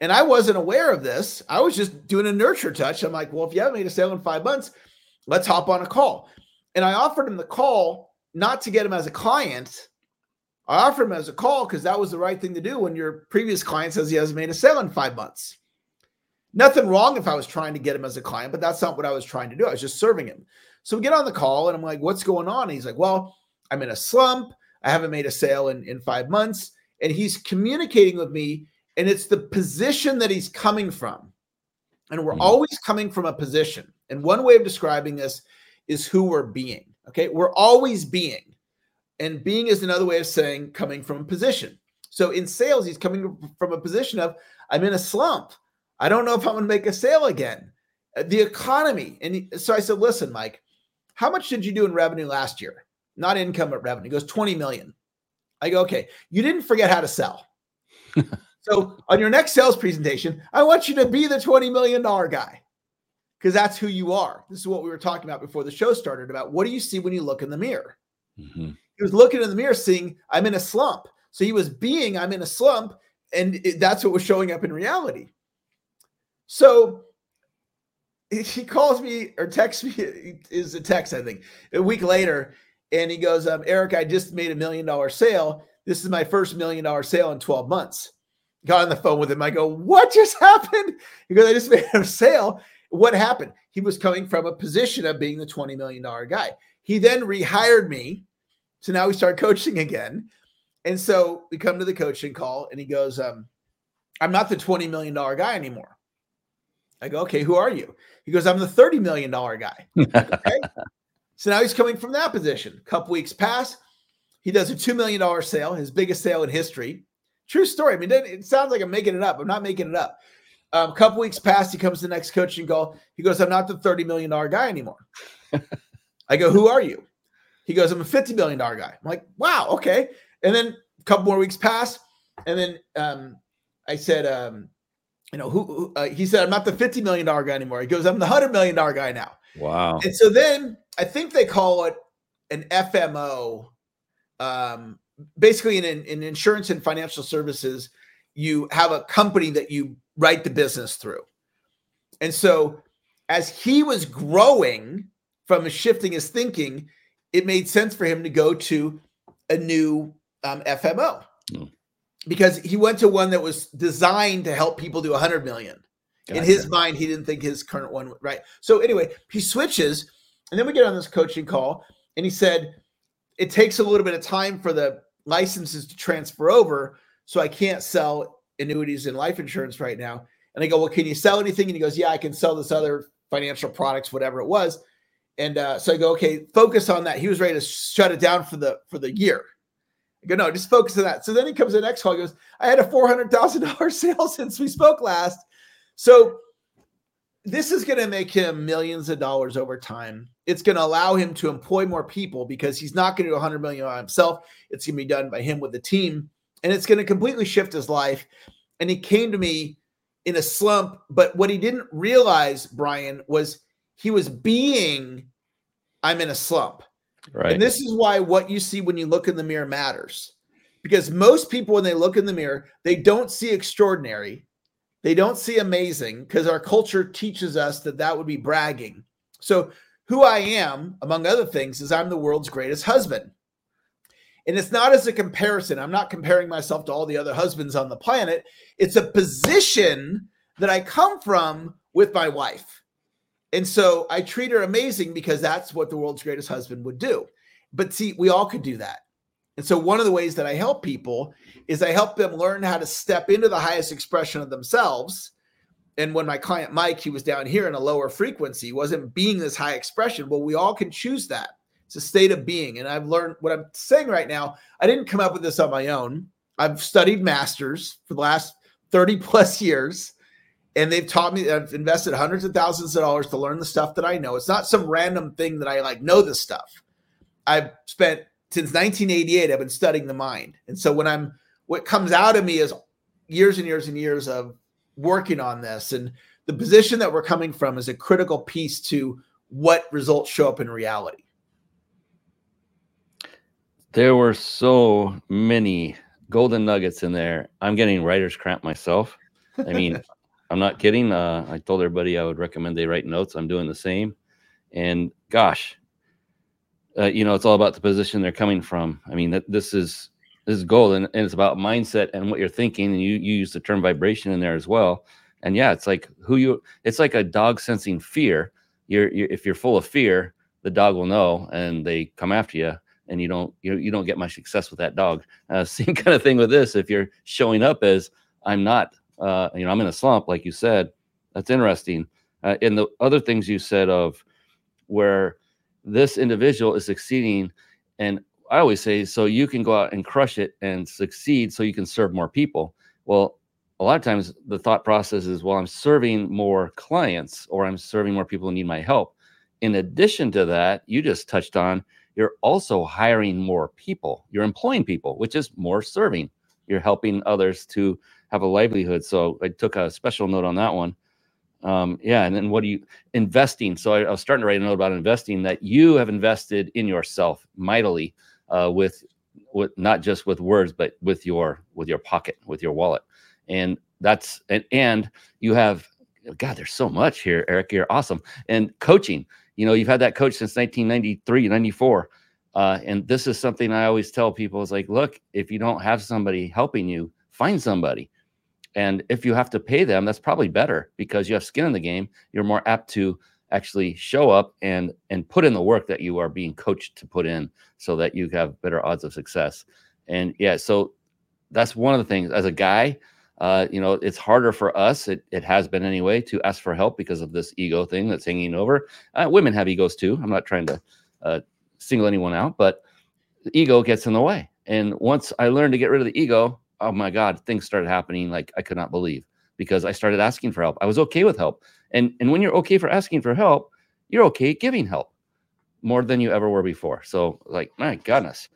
And I wasn't aware of this. I was just doing a nurture touch. I'm like, well, if you haven't made a sale in five months, let's hop on a call. And I offered him the call not to get him as a client. I offered him as a call because that was the right thing to do when your previous client says he hasn't made a sale in five months. Nothing wrong if I was trying to get him as a client, but that's not what I was trying to do. I was just serving him. So we get on the call and I'm like, what's going on? And he's like, well, I'm in a slump. I haven't made a sale in, in five months. And he's communicating with me and it's the position that he's coming from. And we're mm-hmm. always coming from a position. And one way of describing this is who we're being. Okay. We're always being. And being is another way of saying coming from a position. So in sales, he's coming from a position of, I'm in a slump. I don't know if I'm going to make a sale again. Uh, the economy. And so I said, listen, Mike, how much did you do in revenue last year? Not income, but revenue. He goes 20 million. I go, okay, you didn't forget how to sell. So on your next sales presentation, I want you to be the $20 million guy because that's who you are. This is what we were talking about before the show started about what do you see when you look in the mirror? Mm-hmm. He was looking in the mirror, seeing I'm in a slump. So he was being I'm in a slump, and it, that's what was showing up in reality. So he calls me or texts me is a text, I think, a week later, and he goes, um, Eric, I just made a million dollar sale. This is my first million dollar sale in 12 months got on the phone with him. I go, What just happened? He goes, I just made a sale. What happened? He was coming from a position of being the $20 million guy. He then rehired me. So now we start coaching again. And so we come to the coaching call and he goes, um, I'm not the $20 million guy anymore. I go, okay, who are you? He goes, I'm the $30 million guy. okay. so now he's coming from that position. A couple weeks pass. He does a $2 million sale, his biggest sale in history. True story. I mean, it sounds like I'm making it up. I'm not making it up. Um, a couple weeks past, he comes to the next coaching call. He goes, I'm not the $30 million guy anymore. I go, Who are you? He goes, I'm a $50 million guy. I'm like, Wow, okay. And then a couple more weeks pass. And then um, I said, um, You know, who, uh, he said, I'm not the $50 million guy anymore. He goes, I'm the $100 million guy now. Wow. And so then I think they call it an FMO um, basically in, in insurance and financial services, you have a company that you write the business through. And so as he was growing from shifting his thinking, it made sense for him to go to a new um, FMO mm. Because he went to one that was designed to help people do 100 million. Gotcha. In his mind, he didn't think his current one right. So anyway, he switches, and then we get on this coaching call, and he said it takes a little bit of time for the licenses to transfer over. So I can't sell annuities and life insurance right now. And I go, well, can you sell anything? And he goes, yeah, I can sell this other financial products, whatever it was. And uh, so I go, okay, focus on that. He was ready to shut it down for the for the year. I go, no, just focus on that. So then he comes to the next call. He goes, I had a four hundred thousand dollars sale since we spoke last. So this is going to make him millions of dollars over time it's going to allow him to employ more people because he's not going to do 100 million by himself. It's going to be done by him with the team, and it's going to completely shift his life. And he came to me in a slump, but what he didn't realize, Brian, was he was being, I'm in a slump. Right. And this is why what you see when you look in the mirror matters. because most people, when they look in the mirror, they don't see extraordinary, they don't see amazing because our culture teaches us that that would be bragging. So, who I am, among other things, is I'm the world's greatest husband. And it's not as a comparison. I'm not comparing myself to all the other husbands on the planet. It's a position that I come from with my wife. And so I treat her amazing because that's what the world's greatest husband would do. But see, we all could do that. And so one of the ways that I help people is I help them learn how to step into the highest expression of themselves. And when my client Mike, he was down here in a lower frequency, wasn't being this high expression. Well, we all can choose that. It's a state of being. And I've learned what I'm saying right now. I didn't come up with this on my own. I've studied masters for the last 30 plus years and they've taught me i've invested hundreds of thousands of dollars to learn the stuff that i know. It's not some random thing that i like know this stuff. I've spent since 1988 i've been studying the mind. And so when i'm what comes out of me is years and years and years of working on this. And the position that we're coming from is a critical piece to what results show up in reality. There were so many golden nuggets in there. I'm getting writer's cramp myself. I mean I'm not kidding. Uh, I told everybody I would recommend they write notes. I'm doing the same. And gosh, uh, you know, it's all about the position they're coming from. I mean, that this is this is gold, and, and it's about mindset and what you're thinking. And you, you use the term vibration in there as well. And yeah, it's like who you. It's like a dog sensing fear. You're, you're if you're full of fear, the dog will know, and they come after you. And you don't you you don't get much success with that dog. Uh, same kind of thing with this. If you're showing up as I'm not uh, you know, I'm in a slump, like you said. That's interesting. Uh, and the other things you said of where this individual is succeeding, and I always say, so you can go out and crush it and succeed, so you can serve more people. Well, a lot of times the thought process is, well, I'm serving more clients or I'm serving more people who need my help. In addition to that, you just touched on you're also hiring more people. You're employing people, which is more serving. You're helping others to have a livelihood. So I took a special note on that one. Um, yeah, and then what do you investing? So I, I, was starting to write a note about investing that you have invested in yourself mightily uh, with with not just with words, but with your with your pocket, with your wallet, and that's and and you have God. There's so much here, Eric. You're awesome. And coaching. You know, you've had that coach since 1993, 94. Uh, and this is something I always tell people is like, look, if you don't have somebody helping you, find somebody. And if you have to pay them, that's probably better because you have skin in the game. You're more apt to actually show up and and put in the work that you are being coached to put in so that you have better odds of success. And yeah, so that's one of the things as a guy, uh, you know, it's harder for us. It, it has been anyway to ask for help because of this ego thing that's hanging over. Uh, women have egos too. I'm not trying to uh, single anyone out, but the ego gets in the way. And once I learned to get rid of the ego, oh my God, things started happening like I could not believe because I started asking for help. I was okay with help. And and when you're okay for asking for help, you're okay giving help more than you ever were before. So like my goodness.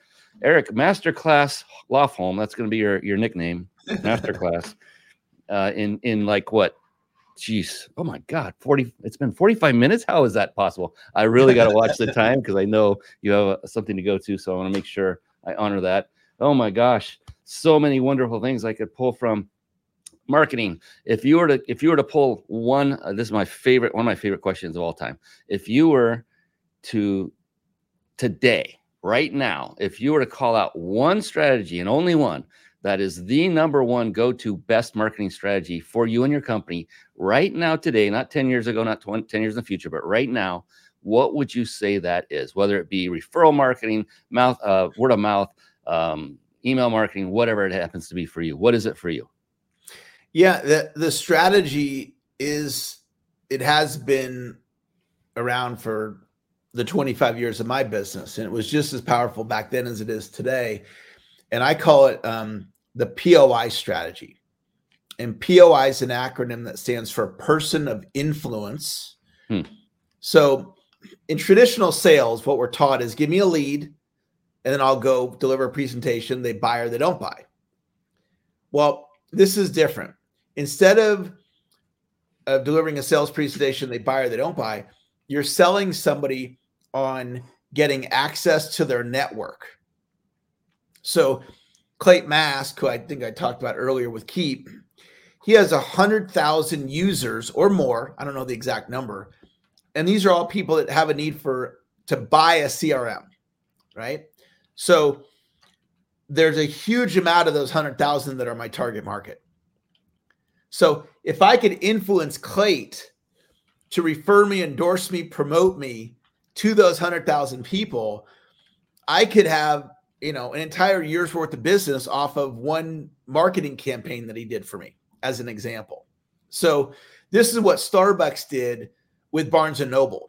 Eric, Masterclass Lofholm, that's gonna be your, your nickname, Masterclass. uh in in like what Jeez. Oh my God. 40. It's been 45 minutes. How is that possible? I really got to watch the time because I know you have uh, something to go to. So I want to make sure I honor that. Oh my gosh so many wonderful things I could pull from marketing. If you were to if you were to pull one, uh, this is my favorite one of my favorite questions of all time. If you were to today, right now, if you were to call out one strategy and only one that is the number one go-to best marketing strategy for you and your company right now today, not 10 years ago, not 20, 10 years in the future, but right now, what would you say that is? Whether it be referral marketing, mouth, uh, word of mouth, um, email marketing, whatever it happens to be for you. What is it for you? Yeah, the the strategy is it has been around for the 25 years of my business and it was just as powerful back then as it is today and i call it um, the poi strategy and poi is an acronym that stands for person of influence hmm. so in traditional sales what we're taught is give me a lead and then I'll go deliver a presentation. They buy or they don't buy. Well, this is different. Instead of, of delivering a sales presentation, they buy or they don't buy, you're selling somebody on getting access to their network. So Clate Mask, who I think I talked about earlier with Keap, he has a hundred thousand users or more. I don't know the exact number, and these are all people that have a need for to buy a CRM, right? So there's a huge amount of those hundred thousand that are my target market. So if I could influence Clate to refer me, endorse me, promote me to those hundred thousand people, I could have you know an entire year's worth of business off of one marketing campaign that he did for me as an example so this is what starbucks did with barnes and noble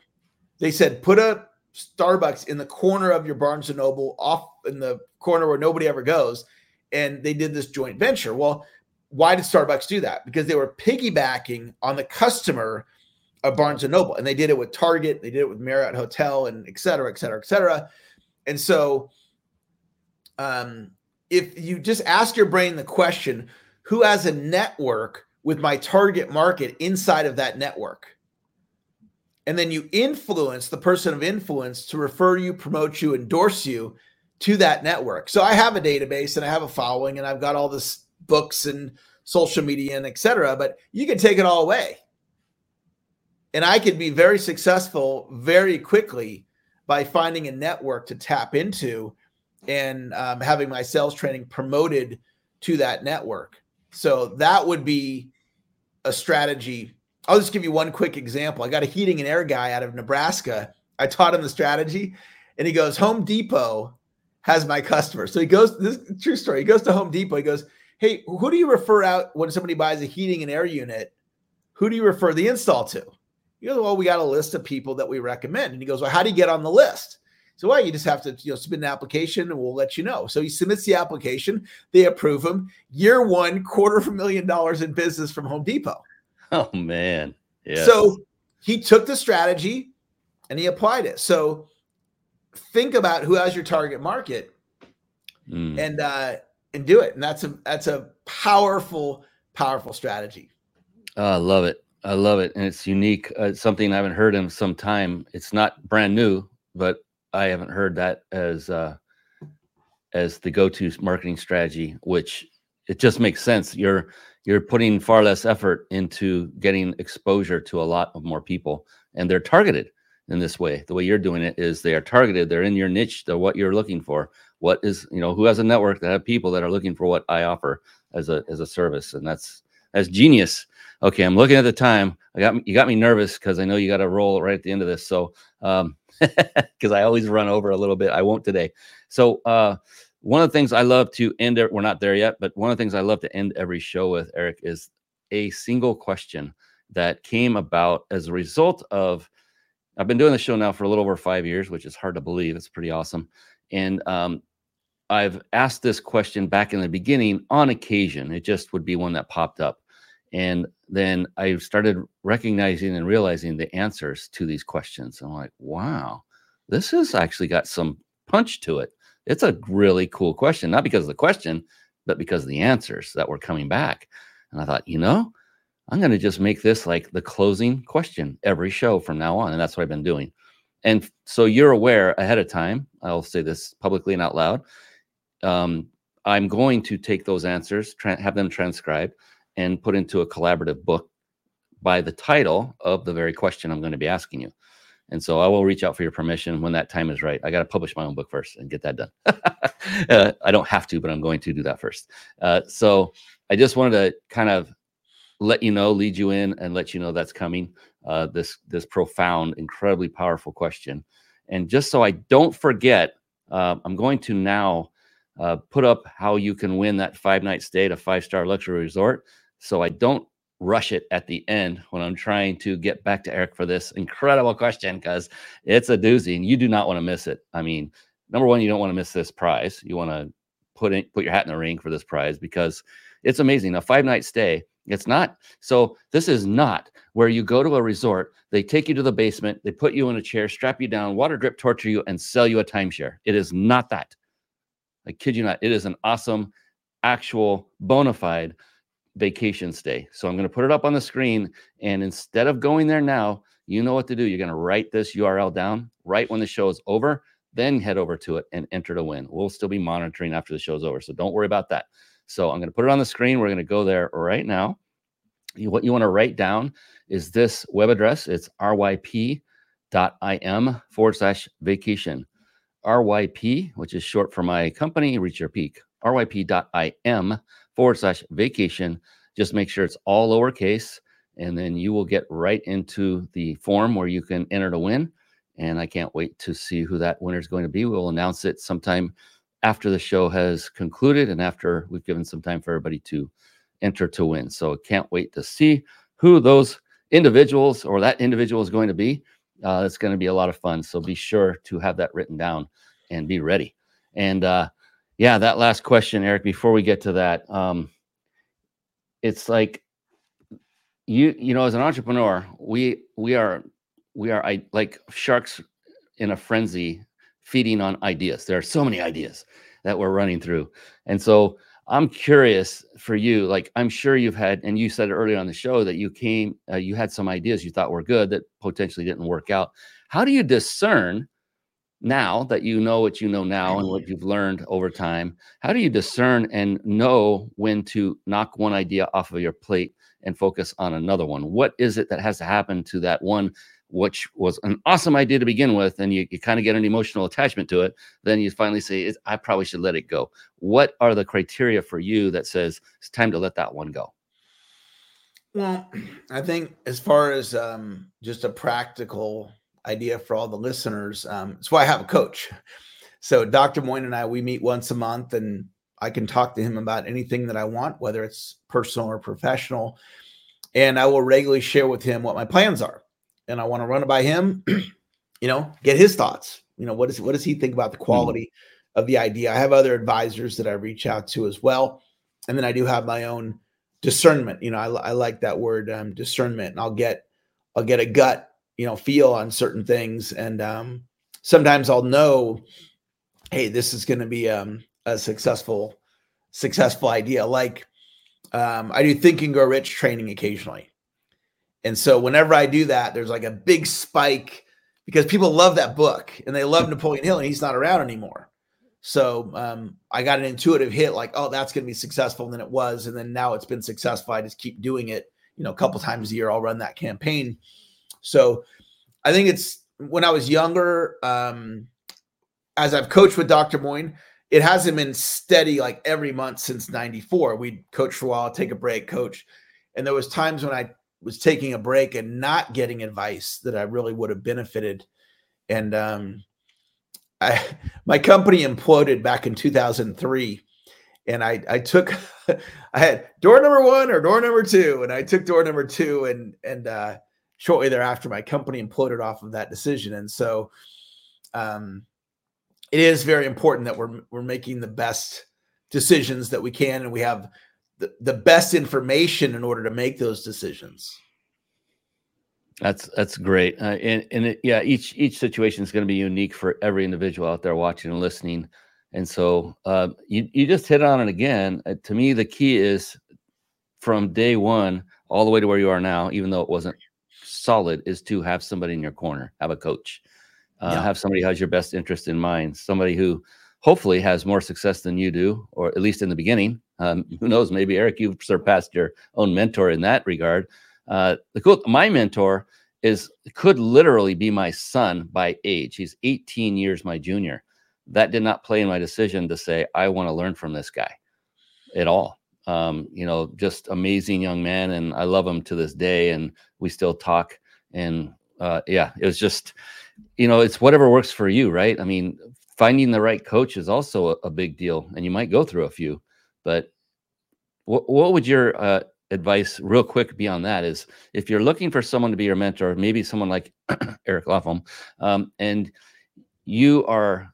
they said put a starbucks in the corner of your barnes and noble off in the corner where nobody ever goes and they did this joint venture. Well why did starbucks do that? Because they were piggybacking on the customer of barnes and noble and they did it with target they did it with marriott hotel and et cetera et cetera et cetera. And so um, if you just ask your brain the question, who has a network with my target market inside of that network? And then you influence the person of influence to refer you, promote you, endorse you to that network. So I have a database and I have a following and I've got all this books and social media and etc. But you can take it all away. And I could be very successful very quickly by finding a network to tap into and um, having my sales training promoted to that network. So that would be a strategy. I'll just give you one quick example. I got a heating and air guy out of Nebraska. I taught him the strategy, and he goes, Home Depot has my customer. So he goes, this true story. He goes to Home Depot. He goes, Hey, who do you refer out when somebody buys a heating and air unit? Who do you refer the install to? He goes, Well, we got a list of people that we recommend. And he goes, Well, how do you get on the list? So well, you just have to you know submit an application and we'll let you know. So he submits the application, they approve him. Year one, quarter of a million dollars in business from Home Depot. Oh man. Yeah. So he took the strategy and he applied it. So think about who has your target market mm. and uh and do it. And that's a that's a powerful, powerful strategy. Oh, I love it. I love it. And it's unique. Uh, it's something I haven't heard in some time. It's not brand new, but I haven't heard that as uh, as the go-to marketing strategy, which it just makes sense. You're you're putting far less effort into getting exposure to a lot of more people, and they're targeted in this way. The way you're doing it is they are targeted. They're in your niche. They're what you're looking for. What is you know who has a network that have people that are looking for what I offer as a as a service, and that's that's genius. Okay, I'm looking at the time. I got you got me nervous because I know you got to roll right at the end of this. So um, because I always run over a little bit. I won't today. So, uh, one of the things I love to end, we're not there yet, but one of the things I love to end every show with, Eric, is a single question that came about as a result of I've been doing the show now for a little over five years, which is hard to believe. It's pretty awesome. And um, I've asked this question back in the beginning on occasion. It just would be one that popped up. And then I started recognizing and realizing the answers to these questions. I'm like, wow, this has actually got some punch to it. It's a really cool question, not because of the question, but because of the answers that were coming back. And I thought, you know, I'm going to just make this like the closing question every show from now on. And that's what I've been doing. And so you're aware ahead of time, I'll say this publicly and out loud. Um, I'm going to take those answers, tra- have them transcribed, and put into a collaborative book by the title of the very question I'm going to be asking you. And so I will reach out for your permission when that time is right. I got to publish my own book first and get that done. uh, I don't have to, but I'm going to do that first. Uh, so I just wanted to kind of let you know, lead you in, and let you know that's coming. Uh, this this profound, incredibly powerful question. And just so I don't forget, uh, I'm going to now uh, put up how you can win that five night stay at a five star luxury resort so I don't rush it at the end when I'm trying to get back to Eric for this incredible question because it's a doozy and you do not want to miss it. I mean, number one, you don't want to miss this prize. You want to put in put your hat in the ring for this prize because it's amazing. A five night stay. It's not so. This is not where you go to a resort. They take you to the basement. They put you in a chair, strap you down, water drip, torture you, and sell you a timeshare. It is not that. I kid you not. It is an awesome, actual, bona fide vacation stay. So I'm going to put it up on the screen. And instead of going there now, you know what to do. You're going to write this URL down right when the show is over. then head over to it and enter to win. We'll still be monitoring after the show's over. So don't worry about that. So I'm going to put it on the screen. We're going to go there right now. What you want to write down is this web address. It's ryp.im forward slash vacation. RYP, which is short for my company, Reach Your Peak. RYP.im forward slash vacation. Just make sure it's all lowercase, and then you will get right into the form where you can enter to win. And I can't wait to see who that winner is going to be. We'll announce it sometime after the show has concluded and after we've given some time for everybody to enter to win. So can't wait to see who those individuals or that individual is going to be. Uh, it's going to be a lot of fun. So be sure to have that written down and be ready. And uh, yeah, that last question, Eric, before we get to that, um, it's like you you know as an entrepreneur we we are we are I, like sharks in a frenzy feeding on ideas. There are so many ideas that we're running through. And so i'm curious for you like i'm sure you've had and you said earlier on the show that you came uh, you had some ideas you thought were good that potentially didn't work out. How do you discern now that you know what you know now and what you've learned over time how do you discern and know when to knock one idea off of your plate and focus on another one? What is it that has to happen to that one which was an awesome idea to begin with and you, you kind of get an emotional attachment to it then you finally say i probably should let it go. What are the criteria for you that says it's time to let that one go well i think as far as um, just a practical idea for all the listeners. Um, that's why I have a coach. So Dr. Moine and I, we meet once a month and I can talk to him about anything that I want, whether it's personal or professional. And I will regularly share with him what my plans are. And I want to run it by him, you know, get his thoughts. You know, what does what does he think about the hmm. quality mm-hmm. of the idea? I have other advisors that I reach out to as well. And then I do have my own discernment. You know, I, I like that word um, discernment. And I'll get I'll get a gut you know feel on certain things. And um, sometimes i'll know hey this is going to be um, a successful successful idea. Like um, i do think and grow rich training occasionally. And so whenever i do that there's like a big spike because people love that book and they love napoleon hill and he's not around anymore. So um, i got an intuitive hit like oh that's going to be successful and then it was and then now it's been successful. I just keep doing it you know a couple times a year i'll run that campaign so I think it's when I was younger, um, as I've coached with Dr. Moine, it hasn't been steady like every month since 94. We'd coach for a while, take a break, coach. And there was times when I was taking a break and not getting advice that I really would have benefited. And um, I, my company imploded back in 2003 and I, I took I had door number one or door number two, and I took door number two, and and uh, shortly thereafter, my company imploded off of that decision. And so um, it is very important that we're, we're making the best decisions that we can and we have the, the best information in order to make those decisions. That's that's great, uh, and and it, yeah, each each situation is going to be unique for every individual out there watching and listening, and so uh, you you just hit on it again. Uh, to me, the key is from day one all the way to where you are now, even though it wasn't solid is to have somebody in your corner, have a coach, uh, yeah. have somebody who has your best interest in mind, somebody who hopefully has more success than you do, or at least in the beginning. Um, who knows? Maybe Eric, you've surpassed your own mentor in that regard. Uh, the cool, my mentor is could literally be my son by age. He's 18 years my junior. That did not play in my decision to say I want to learn from this guy at all um, you know, just amazing young man, and I love him to this day, and we still talk. And uh, yeah, it was just, you know, it's whatever works for you, right? I mean, finding the right coach is also a, a big deal, and you might go through a few. But what what would your uh, advice, real quick, beyond that is if you're looking for someone to be your mentor, maybe someone like Eric Lofholm, um, and you are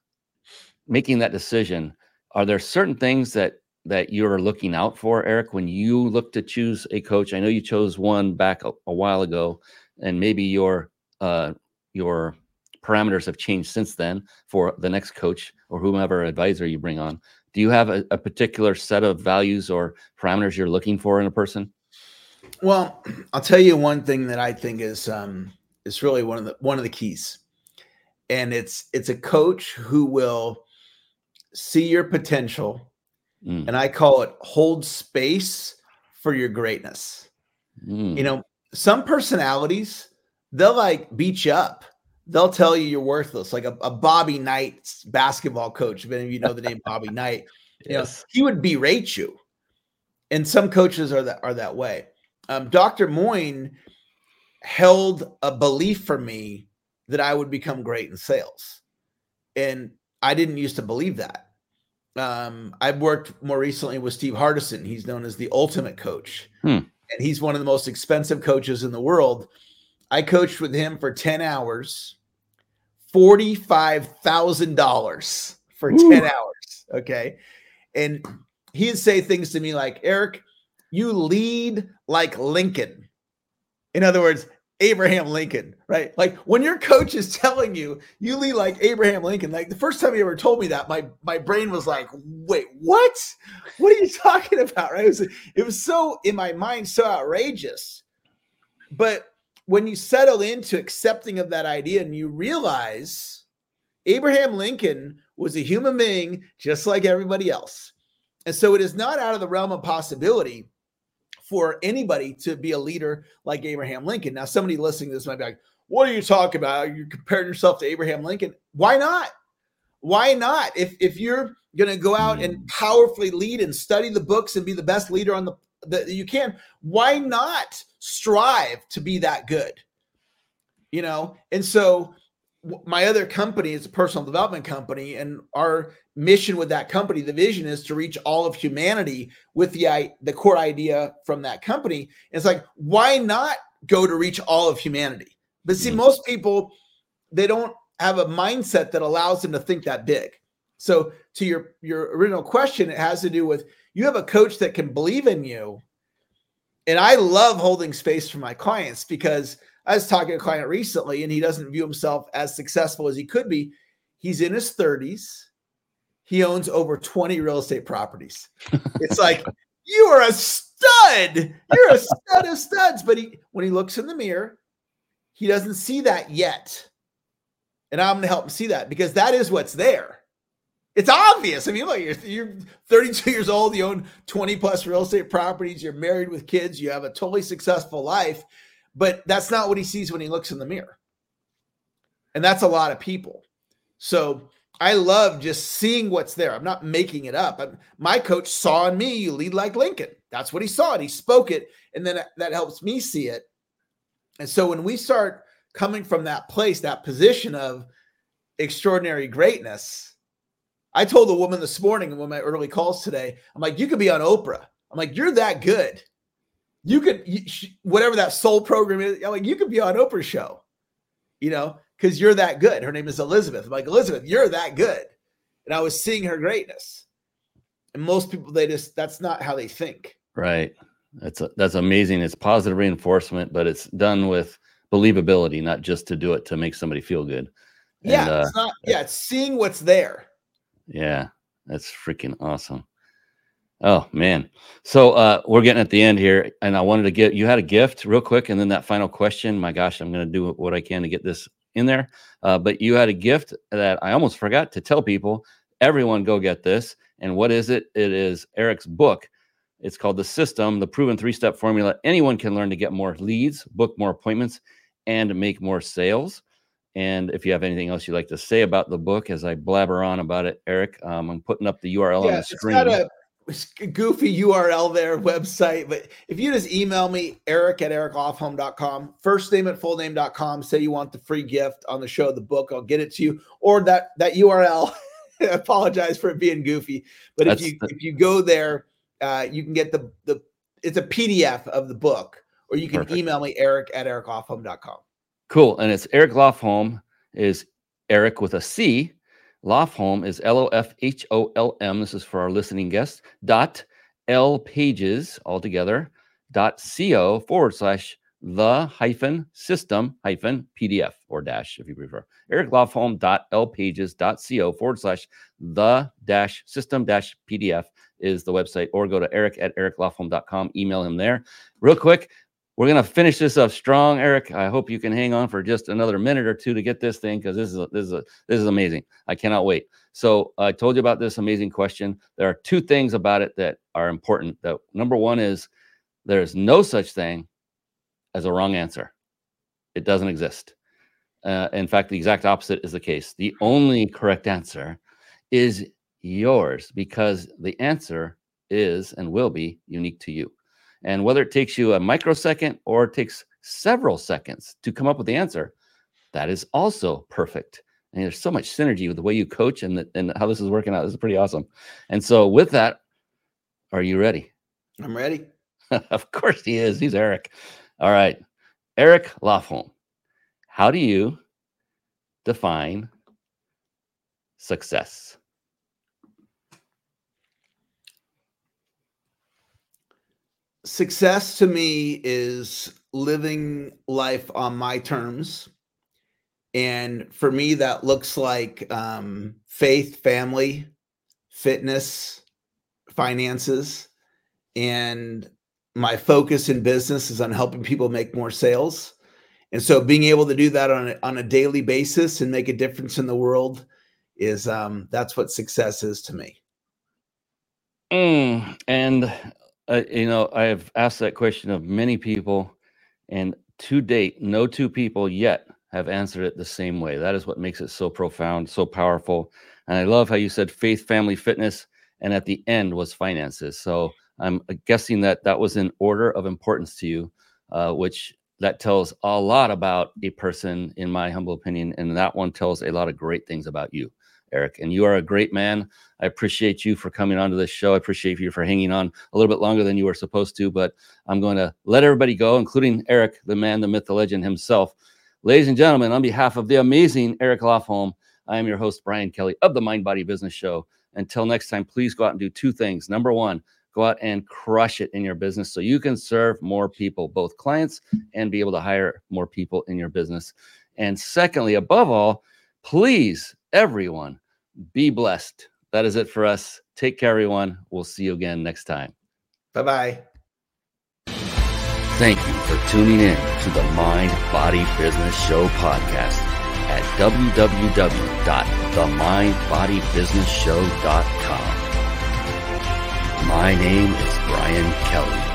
making that decision, are there certain things that that you're looking out for, Eric, when you look to choose a coach? I know you chose one back a, a while ago, and maybe your uh, your parameters have changed since then for the next coach or whomever advisor you bring on. Do you have a, a particular set of values or parameters you're looking for in a person? Well, I'll tell you one thing that I think is um, is really one of the one of the keys, and it's it's a coach who will see your potential mm. and i call it hold space for your greatness mm. you know some personalities they'll like beat you up they'll tell you you're worthless like a, a bobby knight basketball coach if any of you know the name bobby knight you yes. know he would berate you and some coaches are that are that way um, dr Moine held a belief for me that I would become great in sales. And I didn't used to believe that. Um, I've worked more recently with Steve Hardison. He's known as the ultimate coach. Hmm. And he's one of the most expensive coaches in the world. I coached with him for 10 hours, $45,000 for Ooh. 10 hours. Okay. And he'd say things to me like, Eric, you lead like Lincoln. In other words, Abraham Lincoln, right? Like when your coach is telling you you lead like Abraham Lincoln, like the first time he ever told me that, my my brain was like, "Wait, what? What are you talking about?" Right? It was it was so in my mind so outrageous. But when you settle into accepting of that idea and you realize Abraham Lincoln was a human being just like everybody else. And so it is not out of the realm of possibility for anybody to be a leader like Abraham Lincoln. Now, somebody listening to this might be like, what are you talking about? You're comparing yourself to Abraham Lincoln. Why not? Why not? If if you're going to go out and mm. powerfully lead and study the books and be the best leader on the that you can, why not strive to be that good? You know, and so my other company is a personal development company, and our mission with that company, the vision is to reach all of humanity with the the core idea from that company. And it's like, why not go to reach all of humanity? But see, mm-hmm. most people they don't have a mindset that allows them to think that big. So to your your original question, it has to do with you have a coach that can believe in you. And I love holding space for my clients because I was talking to a client recently and he doesn't view himself as successful as he could be. He's in his 30s. He owns over 20 real estate properties. It's like, you are a stud. You're a stud of studs. But he, when he looks in the mirror, he doesn't see that yet. And I'm going to help him see that because that is what's there. It's obvious. I mean, look, you're, you're 32 years old, you own 20 plus real estate properties, you're married with kids, you have a totally successful life but that's not what he sees when he looks in the mirror. And that's a lot of people. So I love just seeing what's there. I'm not making it up. I'm, my coach saw in me, you lead like Lincoln. That's what he saw. And he spoke it. And then that helps me see it. And so when we start coming from that place, that position of extraordinary greatness, I told a woman this morning in one of my early calls today, I'm like, you could be on Oprah. I'm like, you're that good you could whatever that soul program is like you could be on oprah's show you know because you're that good. Her name is elizabeth. I'm like elizabeth you're that good. And i was seeing her greatness. And most people they just that's not how they think. Right. That's a, that's amazing. It's positive reinforcement but it's done with believability not just to do it to make somebody feel good. Yeah and, uh, it's not yeah it's seeing what's there. Yeah that's freaking awesome Oh man. So uh we're getting at the end here and I wanted to get you had a gift real quick and then that final question. My gosh, I'm going to do what I can to get this in there. Uh, but you had a gift that I almost forgot to tell people. Everyone go get this. And what is it? It is Eric's book. It's called The System, the proven three-step formula anyone can learn to get more leads, book more appointments and make more sales. And if you have anything else you'd like to say about the book as I blabber on about it, Eric, um, I'm putting up the URL yeah, on the screen goofy URL there, website. But if you just email me, eric at ericlofholm.com, first name at full name.com, say you want the free gift on the show, the book, I'll get it to you. Or that that URL. I apologize for it being goofy. But That's if you the- if you go there, uh, you can get the the it's a PDF of the book, or you can Perfect. email me, eric at ericlofholm.com. Cool. And it's Eric Lofholm is Eric with a C Lofholm is L O F H O L M. This is for our listening guests. Dot L pages altogether. Dot co forward slash the hyphen system hyphen PDF or dash if you prefer. Eric Lofholm dot L pages dot co forward slash the dash system dash PDF is the website, or go to eric at ericlofholm.com. Email him there. Real quick, we're gonna finish this up strong, Eric. I hope you can hang on for just another minute or two to get this thing because this is a, this is a, this is amazing. I cannot wait. So I told you about this amazing question. There are two things about it that are important. That number one is there is no such thing as a wrong answer. It doesn't exist. Uh, in fact, the exact opposite is the case. The only correct answer is yours because the answer is and will be unique to you. And whether it takes you a microsecond or it takes several seconds to come up with the answer, that is also perfect. And there's so much synergy with the way you coach and, the, and how this is working out. This is pretty awesome. And so, with that, are you ready? I'm ready. of course, he is. He's Eric. All right. Eric Lofholm, how do you define success? Success to me is living life on my terms. And for me that looks like um, faith family fitness finances. And my focus in business is on helping people make more sales. And so being able to do that on a, on a daily basis and make a difference in the world is um, that's what success is to me. Mm, and uh, you know, I have asked that question of many people, and to date, no two people yet have answered it the same way. That is what makes it so profound, so powerful. And I love how you said faith, family, fitness, and at the end was finances. So I'm guessing that that was in order of importance to you, uh, which that tells a lot about a person, in my humble opinion. And that one tells a lot of great things about you. Eric. And you are a great man. I appreciate you for coming onto this show. I appreciate you for hanging on a little bit longer than you were supposed to, but I'm going to let everybody go, including Eric, the man, the myth, the legend himself. Ladies and gentlemen, on behalf of the amazing Eric Lofholm, I am your host, Brian Kelly of the Mind Body Business Show. Until next time, please go out and do two things. Number one, go out and crush it in your business so you can serve more people, both clients and be able to hire more people in your business. And secondly, above all, please everyone. Be blessed. That is it for us. Take care, everyone. We'll see you again next time. Bye bye. Thank you for tuning in to the Mind Body Business Show podcast at www.themindbodybusinessshow.com. My name is Brian Kelly